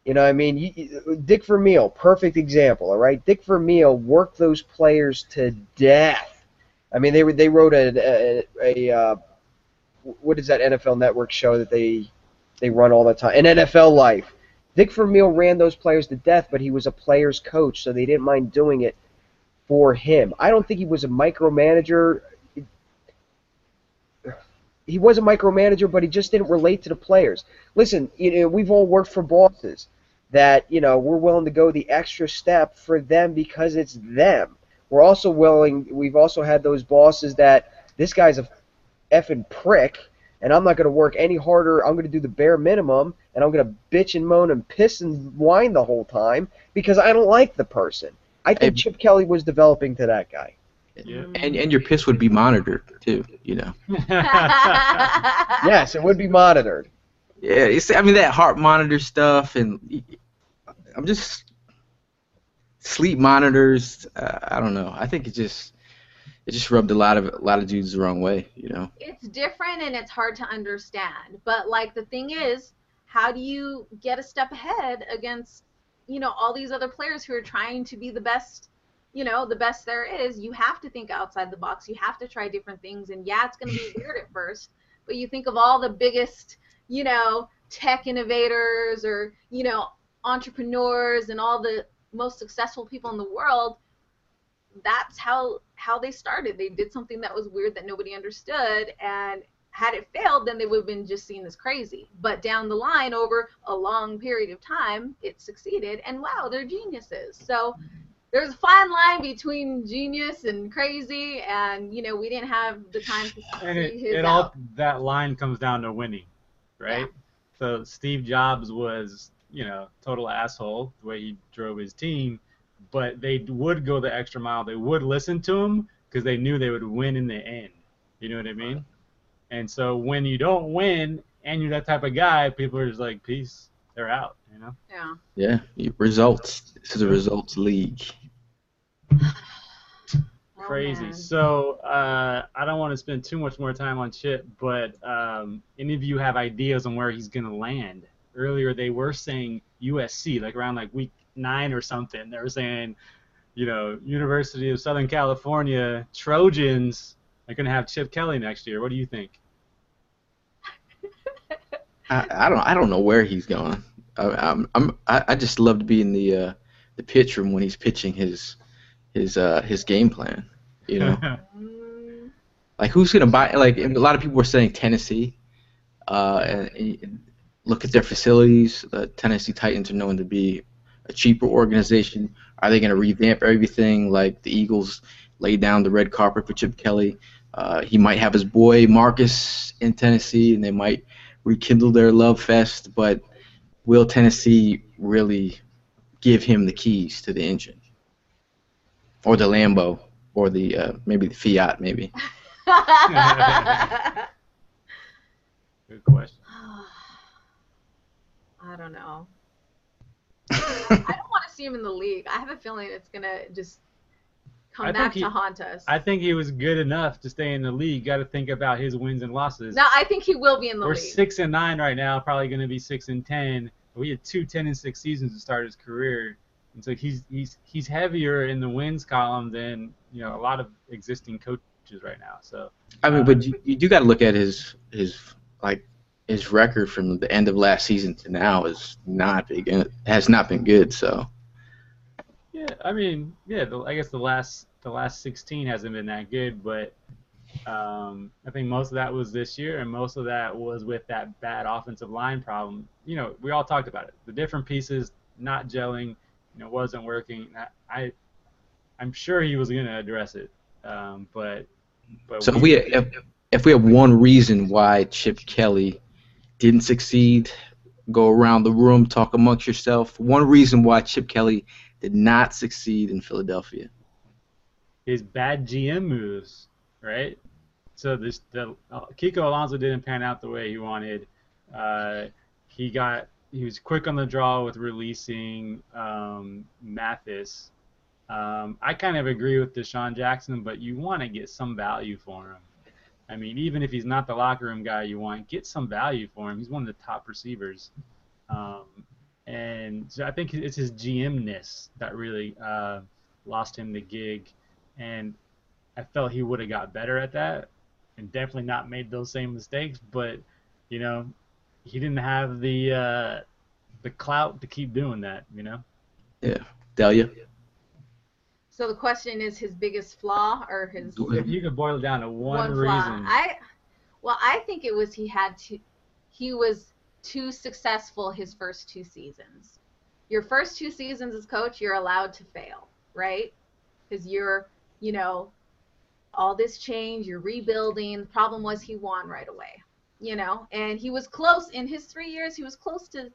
You know, I mean, you, Dick Vermeil, perfect example. All right, Dick Vermeil worked those players to death. I mean, they were they wrote a a, a, uh, what is that NFL Network show that they they run all the time? An NFL Life. Dick Vermeil ran those players to death, but he was a player's coach, so they didn't mind doing it for him. I don't think he was a micromanager. He was a micromanager, but he just didn't relate to the players. Listen, you know, we've all worked for bosses that you know we're willing to go the extra step for them because it's them. We're also willing. We've also had those bosses that this guy's a effing prick, and I'm not going to work any harder. I'm going to do the bare minimum, and I'm going to bitch and moan and piss and whine the whole time because I don't like the person. I think hey, Chip Kelly was developing to that guy. Yeah. And and your piss would be monitored too, you know. yes, it would be monitored. Yeah, I mean that heart monitor stuff, and I'm just sleep monitors. Uh, I don't know. I think it just it just rubbed a lot of a lot of dudes the wrong way, you know. It's different and it's hard to understand, but like the thing is, how do you get a step ahead against you know all these other players who are trying to be the best you know the best there is you have to think outside the box you have to try different things and yeah it's going to be weird at first but you think of all the biggest you know tech innovators or you know entrepreneurs and all the most successful people in the world that's how how they started. They did something that was weird that nobody understood, and had it failed, then they would have been just seen as crazy. But down the line, over a long period of time, it succeeded, and wow, they're geniuses. So there's a fine line between genius and crazy, and you know we didn't have the time to and it, it all that line comes down to winning, right? Yeah. So Steve Jobs was, you know, total asshole the way he drove his team, but they would go the extra mile. They would listen to him because they knew they would win in the end. You know what I mean? And so when you don't win and you're that type of guy, people are just like, peace, they're out. You know? Yeah. Yeah. Results. This is a results league. crazy. man. so uh, I don't want to spend too much more time on Chip, but um, any of you have ideas on where he's gonna land? Earlier they were saying USC, like around like week nine or something. They were saying, you know, University of Southern California Trojans are gonna have Chip Kelly next year. What do you think? I, I don't I don't know where he's going. I, I'm, I'm I, I just love to be in the uh, the pitch room when he's pitching his his uh, his game plan. You know, like who's gonna buy? Like a lot of people were saying Tennessee. Uh, and, and look at their facilities. The Tennessee Titans are known to be a cheaper organization. Are they gonna revamp everything like the Eagles laid down the red carpet for Chip Kelly? Uh, he might have his boy Marcus in Tennessee, and they might rekindle their love fest. But will Tennessee really give him the keys to the engine, or the Lambo, or the uh, maybe the Fiat, maybe? Good question. I don't know. I don't want to see him in the league. I have a feeling it's gonna just come I back think to haunt us. I think he was good enough to stay in the league. Got to think about his wins and losses. no, I think he will be in the We're league. six and nine right now. Probably going to be six and ten. We had two ten and six seasons to start his career, and so he's he's he's heavier in the wins column than you know a lot of existing coaches right now. So I mean, Uh, but you, you do got to look at his his like his record from the end of last season to now is not big. Has not been good. So yeah, I mean, yeah, the, I guess the last the last 16 hasn't been that good, but um, I think most of that was this year, and most of that was with that bad offensive line problem. You know, we all talked about it. The different pieces not gelling, you know, wasn't working. I, I I'm sure he was going to address it, um, but but so if we if, if we have one reason why Chip Kelly didn't succeed, go around the room, talk amongst yourself. One reason why Chip Kelly did not succeed in Philadelphia. his bad GM moves, right? So this the uh, Kiko Alonso didn't pan out the way he wanted. Uh, he got he was quick on the draw with releasing um, Mathis. Um, I kind of agree with DeSean Jackson, but you want to get some value for him. I mean, even if he's not the locker room guy you want, get some value for him. He's one of the top receivers. Um, and so I think it's his GMness that really uh, lost him the gig. And I felt he would have got better at that and definitely not made those same mistakes. But, you know, he didn't have the uh, the clout to keep doing that, you know? Yeah, Delia. so the question is his biggest flaw or his If you could boil it down to one, flaw. reason. I well, I think it was he had to he was too successful his first two seasons. Your first two seasons as coach, you're allowed to fail, right? Because you're, you know, all this change, you're rebuilding. The problem was he won right away, you know, and he was close in his three years. He was close to,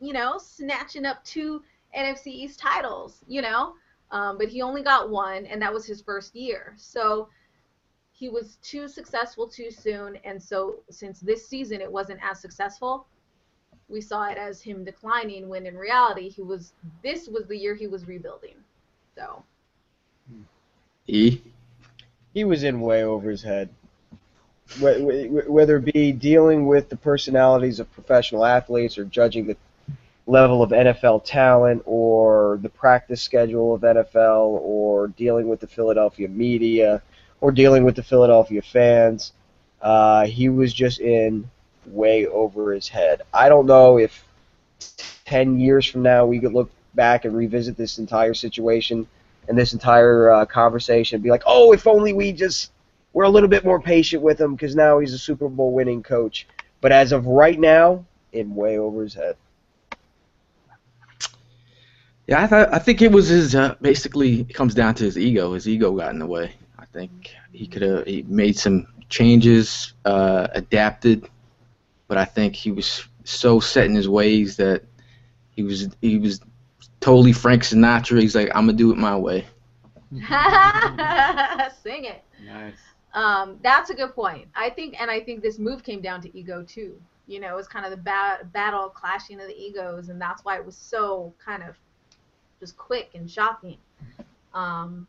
you know, snatching up two NFC East titles, you know, um, but he only got one, and that was his first year. So he was too successful too soon, and so since this season it wasn't as successful, we saw it as him declining. When in reality, he was this was the year he was rebuilding. So E. he was in way over his head. Wh- wh- Whether it be dealing with the personalities of professional athletes or judging the level of NFL talent or the practice schedule of NFL or dealing with the Philadelphia media or dealing with the Philadelphia fans, uh, he was just in way over his head. I don't know if 10 years from now we could look back and revisit this entire situation and this entire uh, conversation and be like, oh, if only we just were a little bit more patient with him because now he's a Super Bowl winning coach. But as of right now, in way over his head. Yeah, I, th- I think it was his. Uh, basically, it comes down to his ego. His ego got in the way. I think he could have he made some changes, uh, adapted, but I think he was so set in his ways that he was he was totally Frank Sinatra. He's like, I'm gonna do it my way. sing it. nice. Um, that's a good point. I think, and I think this move came down to ego too. You know, it was kind of the ba- battle clashing of the egos, and that's why it was so kind of just quick and shocking. Um,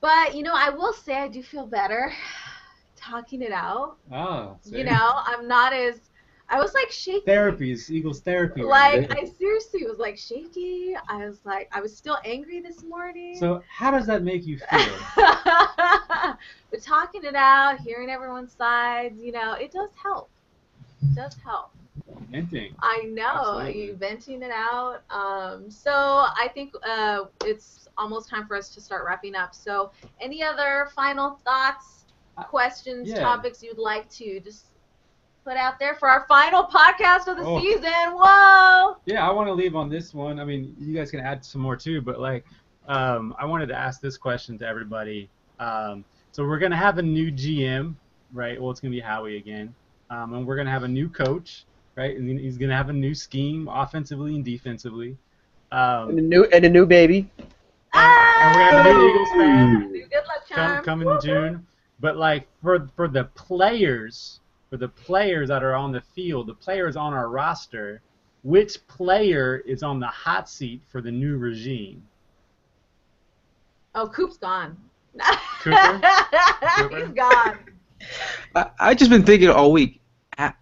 But you know, I will say I do feel better talking it out. Oh, You know, I'm not as I was like shaky. Therapies, Eagles therapy. Like? I seriously was like shaky. I was like I was still angry this morning. So how does that make you feel? but talking it out, hearing everyone's sides, you know, it does help. It does help. Venting. I know Absolutely. you venting it out. Um, so I think uh, it's almost time for us to start wrapping up. So any other final thoughts, questions, yeah. topics you'd like to just put out there for our final podcast of the Oh. season? Whoa! Yeah, I want to leave on this one. I mean, you guys can add some more too, but like, um, I wanted to ask this question to everybody. Um, so we're gonna have a new GM, right? Well, it's gonna be Howie again, um, and we're gonna have a new coach, right? And he's gonna have a new scheme, offensively and defensively. Um, And a new and a new baby. and we're gonna have a new Ah! Eagles fan. Good luck come, charm. coming in June. But like for for the players, for the players that are on the field, the players on our roster, which player is on the hot seat for the new regime? Oh, Coop's gone. Cooper? Cooper? He's gone. I, I just been thinking all week. I,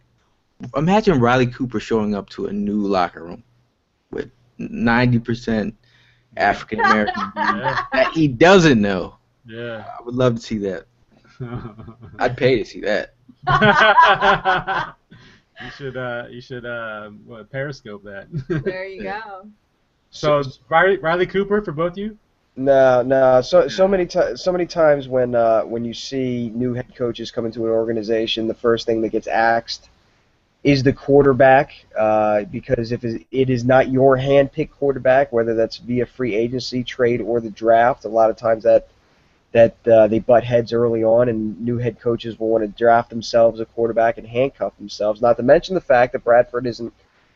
imagine Riley Cooper showing up to a new locker room with 90% African American Yeah, that he doesn't know. yeah. I would love to see that. I'd pay to see that. you should uh you should uh what, periscope that. There you go. so Riley, Riley Cooper for both you? No, no. So so many ti so many times when uh, when you see new head coaches come into an organization, the first thing that gets asked is the quarterback, uh, because if it it is not your hand-picked quarterback, whether that's via free agency, trade, or the draft, a lot of times that that uh, they butt heads early on, and new head coaches will want to draft themselves a quarterback and handcuff themselves. Not to mention the fact that Bradford isn't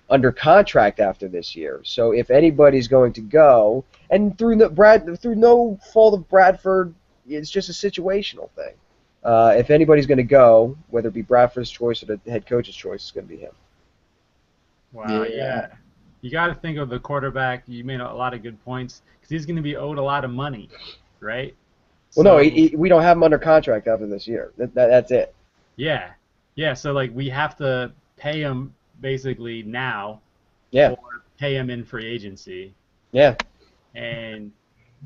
under contract after this year. So if anybody's going to go, and through no, Brad through no fault of Bradford, it's just a situational thing. Uh, if anybody's going to go, whether it be Bradford's choice or the head coach's choice, it's going to be him. Wow, yeah. Yeah. You got to think of the quarterback. You made a lot of good points because he's going to be owed a lot of money, right? Well, no, he, he, we don't have him under contract after this year. That, that, that's it. Yeah, yeah. So like we have to pay him basically now, Yeah, or pay him in free agency, yeah. and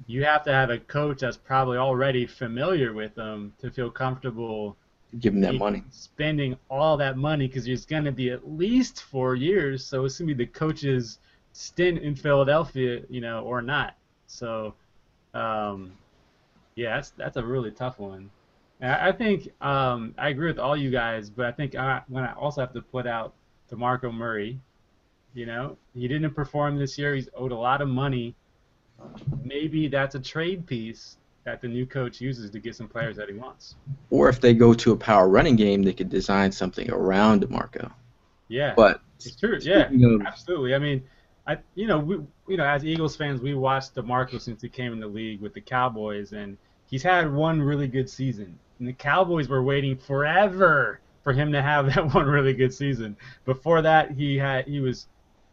you have to have a coach that's probably already familiar with them to feel comfortable giving him that money. spending all that money because it's going to be at least four years. So it's going to be the coach's stint in Philadelphia, you know, or not. So, um, yeah, that's that's a really tough one. And I I think um, I agree with all you guys, but I think I, when I also have to put out DeMarco Murray. You know, he didn't perform this year. He's owed a lot of money. Maybe that's a trade piece that the new coach uses to get some players that he wants. Or if they go to a power running game, they could design something around DeMarco. Yeah. But It's true. Yeah, of- absolutely. I mean, I you know we you know as Eagles fans we watched DeMarco since he came in the league with the Cowboys and he's had one really good season. And the Cowboys were waiting forever for him to have that one really good season. Before that, he had he was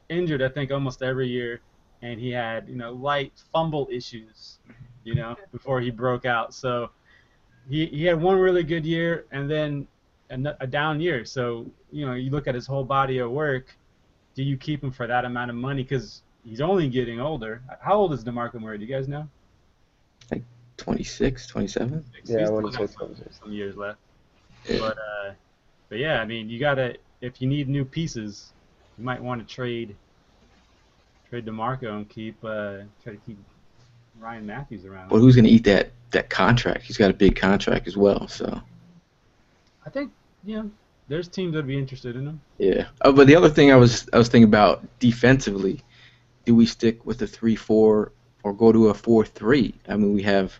injured I think almost every year, and he had you know light fumble issues, you know before he broke out. So he he had one really good year and then a down year. So you know you look at his whole body of work. Do you keep him for that amount of money? Because he's only getting older. How old is DeMarco Murray? Do you guys know? 26, 27? Yeah, He's I wanna still say got some, some years left. Yeah. But uh, but yeah, I mean, you gotta if you need new pieces, you might want to trade trade DeMarco and keep uh, try to keep Ryan Mathews around. But who's going to eat that, that contract? He's got a big contract as well, so. I think you know there's teams that'd be interested in him. Yeah. Oh, but the other thing I was I was thinking about defensively, do we stick with the three four or go to a four three? I mean, we have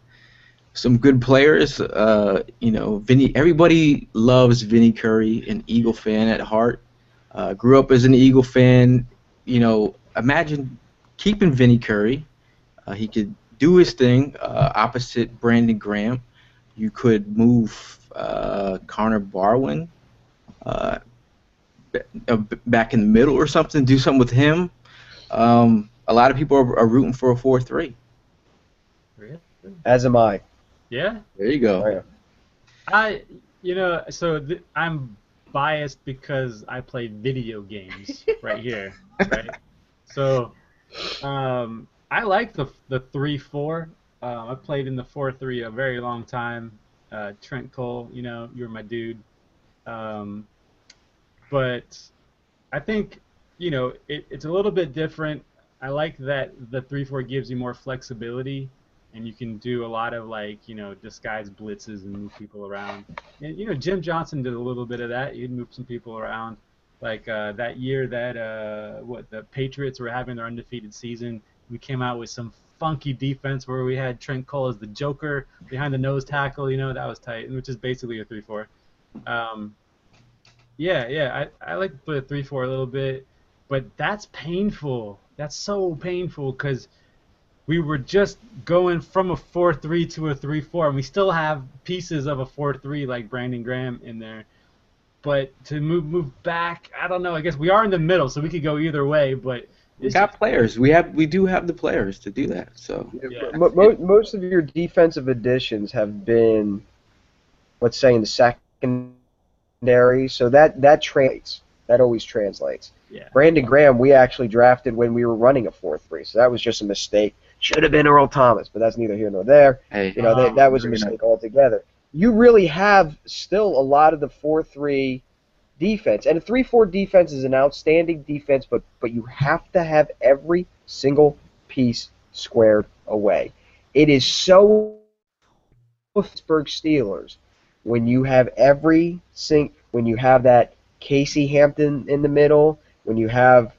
some good players. Uh, you know, Vinny. Everybody loves Vinny Curry, an Eagle fan at heart. Uh, grew up as an Eagle fan. You know, imagine keeping Vinny Curry. Uh, he could do his thing uh, opposite Brandon Graham. You could move uh, Connor Barwin uh, back in the middle or something. Do something with him. Um, a lot of people are, are rooting for a four-three. Really? As am I. Yeah. There you go. Oh, yeah. I, you know, so th- I'm biased because I play video games right here, right? So, um, I like the the three four. Um, I played in the four three a very long time. Uh, Trent Cole, you know, you're my dude. Um, but I think, you know, it, it's a little bit different. I like that the three four gives you more flexibility and you can do a lot of like you know disguise blitzes and move people around. And you know Jim Johnson did a little bit of that. He'd move some people around. Like uh, that year that uh, what the Patriots were having their undefeated season, we came out with some funky defense where we had Trent Cole as the Joker behind the nose tackle. You know that was tight, which is basically a three-four. Um, yeah, yeah, I I like the three-four a little bit, but that's painful. That's so painful because we were just going from a 4-3 to a 3-4, and we still have pieces of a 4-3 like Brandon Graham in there. But to move move back, I don't know. I guess we are in the middle, so we could go either way. But We got players. We have we do have the players to do that. So Yeah. Mo- mo- most of your defensive additions have been, let's say, in the secondary, so that that translates. That always translates. Yeah, Brandon Graham, we actually drafted when we were running a 4-3, so that was just a mistake. Should have been Earl Thomas, but that's neither here nor there. hey, You know, that, um, that was a Very nice. mistake altogether. You really have still a lot of the 4-3 defense. And a 3-4 defense is an outstanding defense, but, but you have to have every single piece squared away. It is so Pittsburgh Steelers when you have every sing when you have that Casey Hampton in the middle, when you have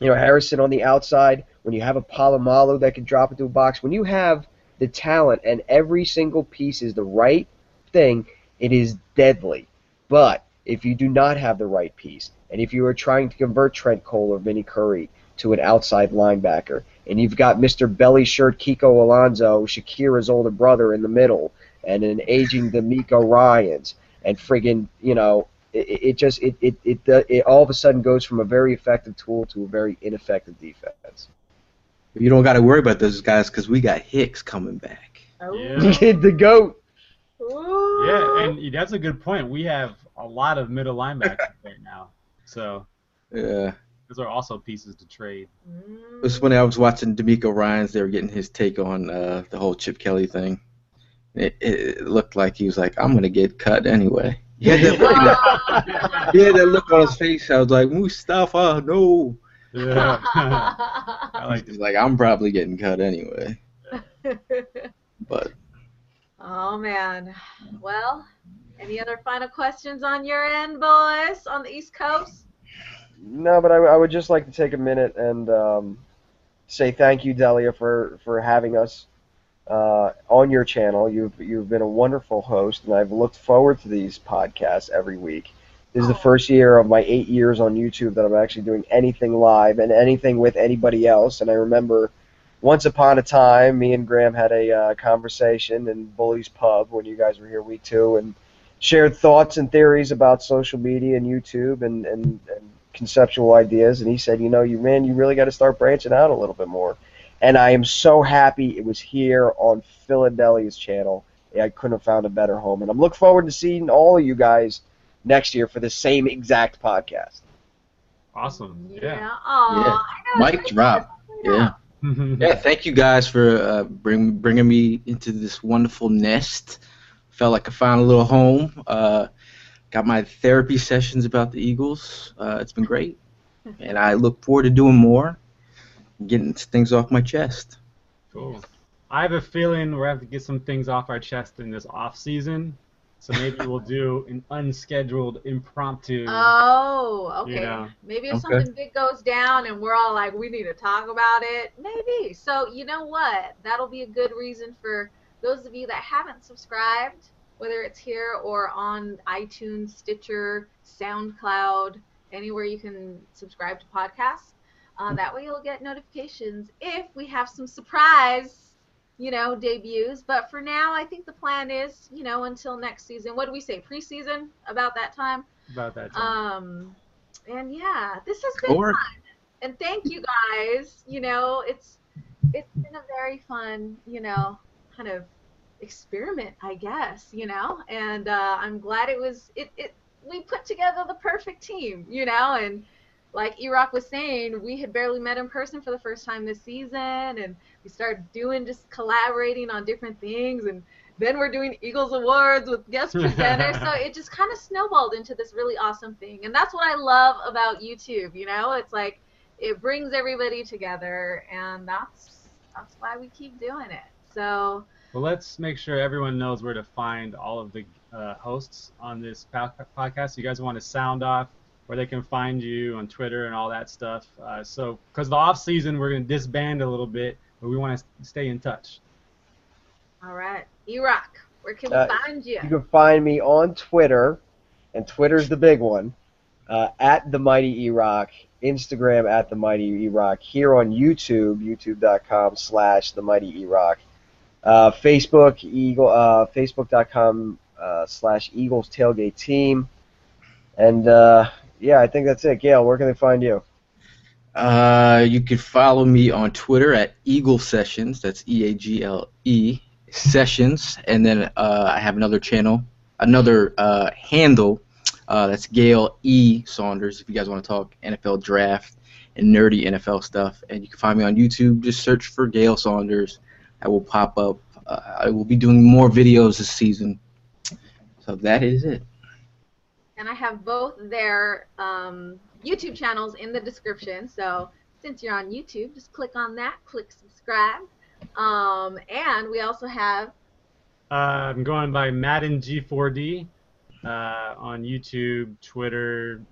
you know Harrison on the outside, when you have a Polamalu that can drop into a box, when you have the talent and every single piece is the right thing, it is deadly. But if you do not have the right piece, and if you are trying to convert Trent Cole or Vinny Curry to an outside linebacker, and you've got Mr. Belly Shirt Kiko Alonso, Shakira's older brother in the middle, and an aging DeMeco Ryans, and friggin', you know, it, it it just it it, it it it all of a sudden goes from a very effective tool to a very ineffective defense. you don't got to worry about those guys because we got Hicks coming back. Yeah. the goat. Ooh. yeah, and that's a good point. We have a lot of middle linebackers right now, so Yeah, those are also pieces to trade. it was when I was watching DeMeco Ryan's. They were getting his take on uh, the whole Chip Kelly thing. It, it looked like he was like, "I'm gonna get cut anyway." He had that look, he had that look on his face. I was like, "Mustafa, no." Yeah, I like He's like, "I'm probably getting cut anyway." But oh man. Well, any other final questions on your end, boys, on the East Coast? No, but I, I would just like to take a minute and um, say thank you, Delia, for, for having us uh, on your channel. You've you've been a wonderful host, and I've looked forward to these podcasts every week. This is the first year of my eight years on YouTube that I'm actually doing anything live and anything with anybody else. And I remember once upon a time, me and Graham had a uh, conversation in Bully's Pub when you guys were here week two, and shared thoughts and theories about social media and YouTube and, and, and conceptual ideas. And he said, you know, you man, you really got to start branching out a little bit more. And I am so happy it was here on PhilaDelia's channel. I couldn't have found a better home, and I'm looking forward to seeing all of you guys next year for the same exact podcast. awesome. Yeah. Yeah. Aw, I mic drop. Yeah. Yeah, thank you guys for uh, bring, bringing me into this wonderful nest. Felt like I found a little home. Uh, got my therapy sessions about the Eagles. Uh, it's been great, and I look forward to doing more, getting things off my chest. Cool. I have a feeling we're have to get some things off our chest in this off season, so maybe we'll do an unscheduled impromptu. Oh, okay. Yeah. Maybe if Okay. something big goes down and we're all like, we need to talk about it, maybe. So, you know what? That'll be a good reason for those of you that haven't subscribed, whether it's here or on iTunes, Stitcher, SoundCloud, anywhere you can subscribe to podcasts. Uh, that way you'll get notifications if we have some surprise, you know, debuts. But for now, I think the plan is, you know, until next season. What do we say? Preseason? About that time? about that time. Um, and yeah, this has been Or fun. And thank you guys. You know, it's it's been a very fun, you know, kind of experiment, I guess, you know. And uh, I'm glad it was it, it we put together the perfect team, you know, and like E-Rock was saying, we had barely met in person for the first time this season, and we started doing just collaborating on different things, and then we're doing Eagles Awards with guest presenters. so it just kind of snowballed into this really awesome thing, and that's what I love about YouTube. You know, it's like it brings everybody together, and that's that's why we keep doing it. So. Well, let's make sure everyone knows where to find all of the uh, hosts on this podcast. You guys want to sound off where they can find you on Twitter and all that stuff. Uh, so, because the off season, we're going to disband a little bit, but we want to stay in touch. All right, E-Rock, where can we uh, find you? You can find me on Twitter, and Twitter's the big one, uh, at the Mighty E-Rock. Instagram at the Mighty E-Rock. Here on YouTube, youtube.com slash the Mighty E-Rock. Uh, Facebook, Eagle, uh, Facebook.com uh, slash Eagles Tailgate Team. And uh, yeah, I think that's it. Gail, where can they find you? Uh, you can follow me on Twitter at Eagle Sessions. That's E A G L E Sessions, and then uh, I have another channel, another uh, handle. Uh, that's Gail E Saunders. If you guys want to talk NFL draft and nerdy NFL stuff, and you can find me on YouTube. Just search for Gail Saunders. I will pop up. Uh, I will be doing more videos this season. So that is it and I have both their um, YouTube channels in the description. So since you're on YouTube, just click on that, click subscribe. Um, and we also have. Uh, I'm going by Madden G4D uh, on YouTube, Twitter,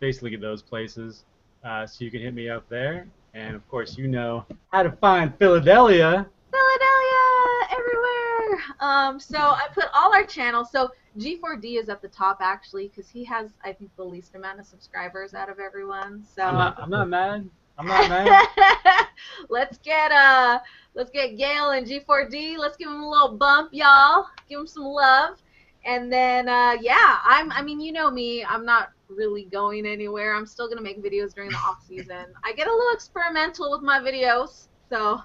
basically those places. Uh, so you can hit me up there. And of course, you know how to find PhilaDelia. PhilaDelia everywhere. Um, so I put all our channels. So G4D is at the top actually because he has I think the least amount of subscribers out of everyone. So I'm not, I'm not mad. I'm not mad. let's get uh let's get Gail and G4D. Let's give him a little bump, y'all. Give him some love. And then uh, yeah, I'm I mean you know me, I'm not really going anywhere. I'm still gonna make videos during the off season. I get a little experimental with my videos, so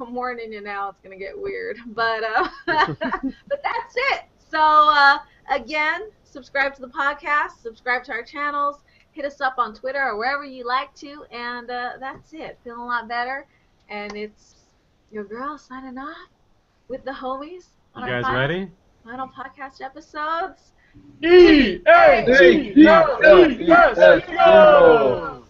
I'm warning you now. It's gonna get weird, but uh, but that's it. So uh, again, subscribe to the podcast, subscribe to our channels, hit us up on Twitter or wherever you like to, and uh, that's it. Feeling a lot better, and it's your girl signing off with the homies. You guys final, ready? Final podcast episodes. E A G O E S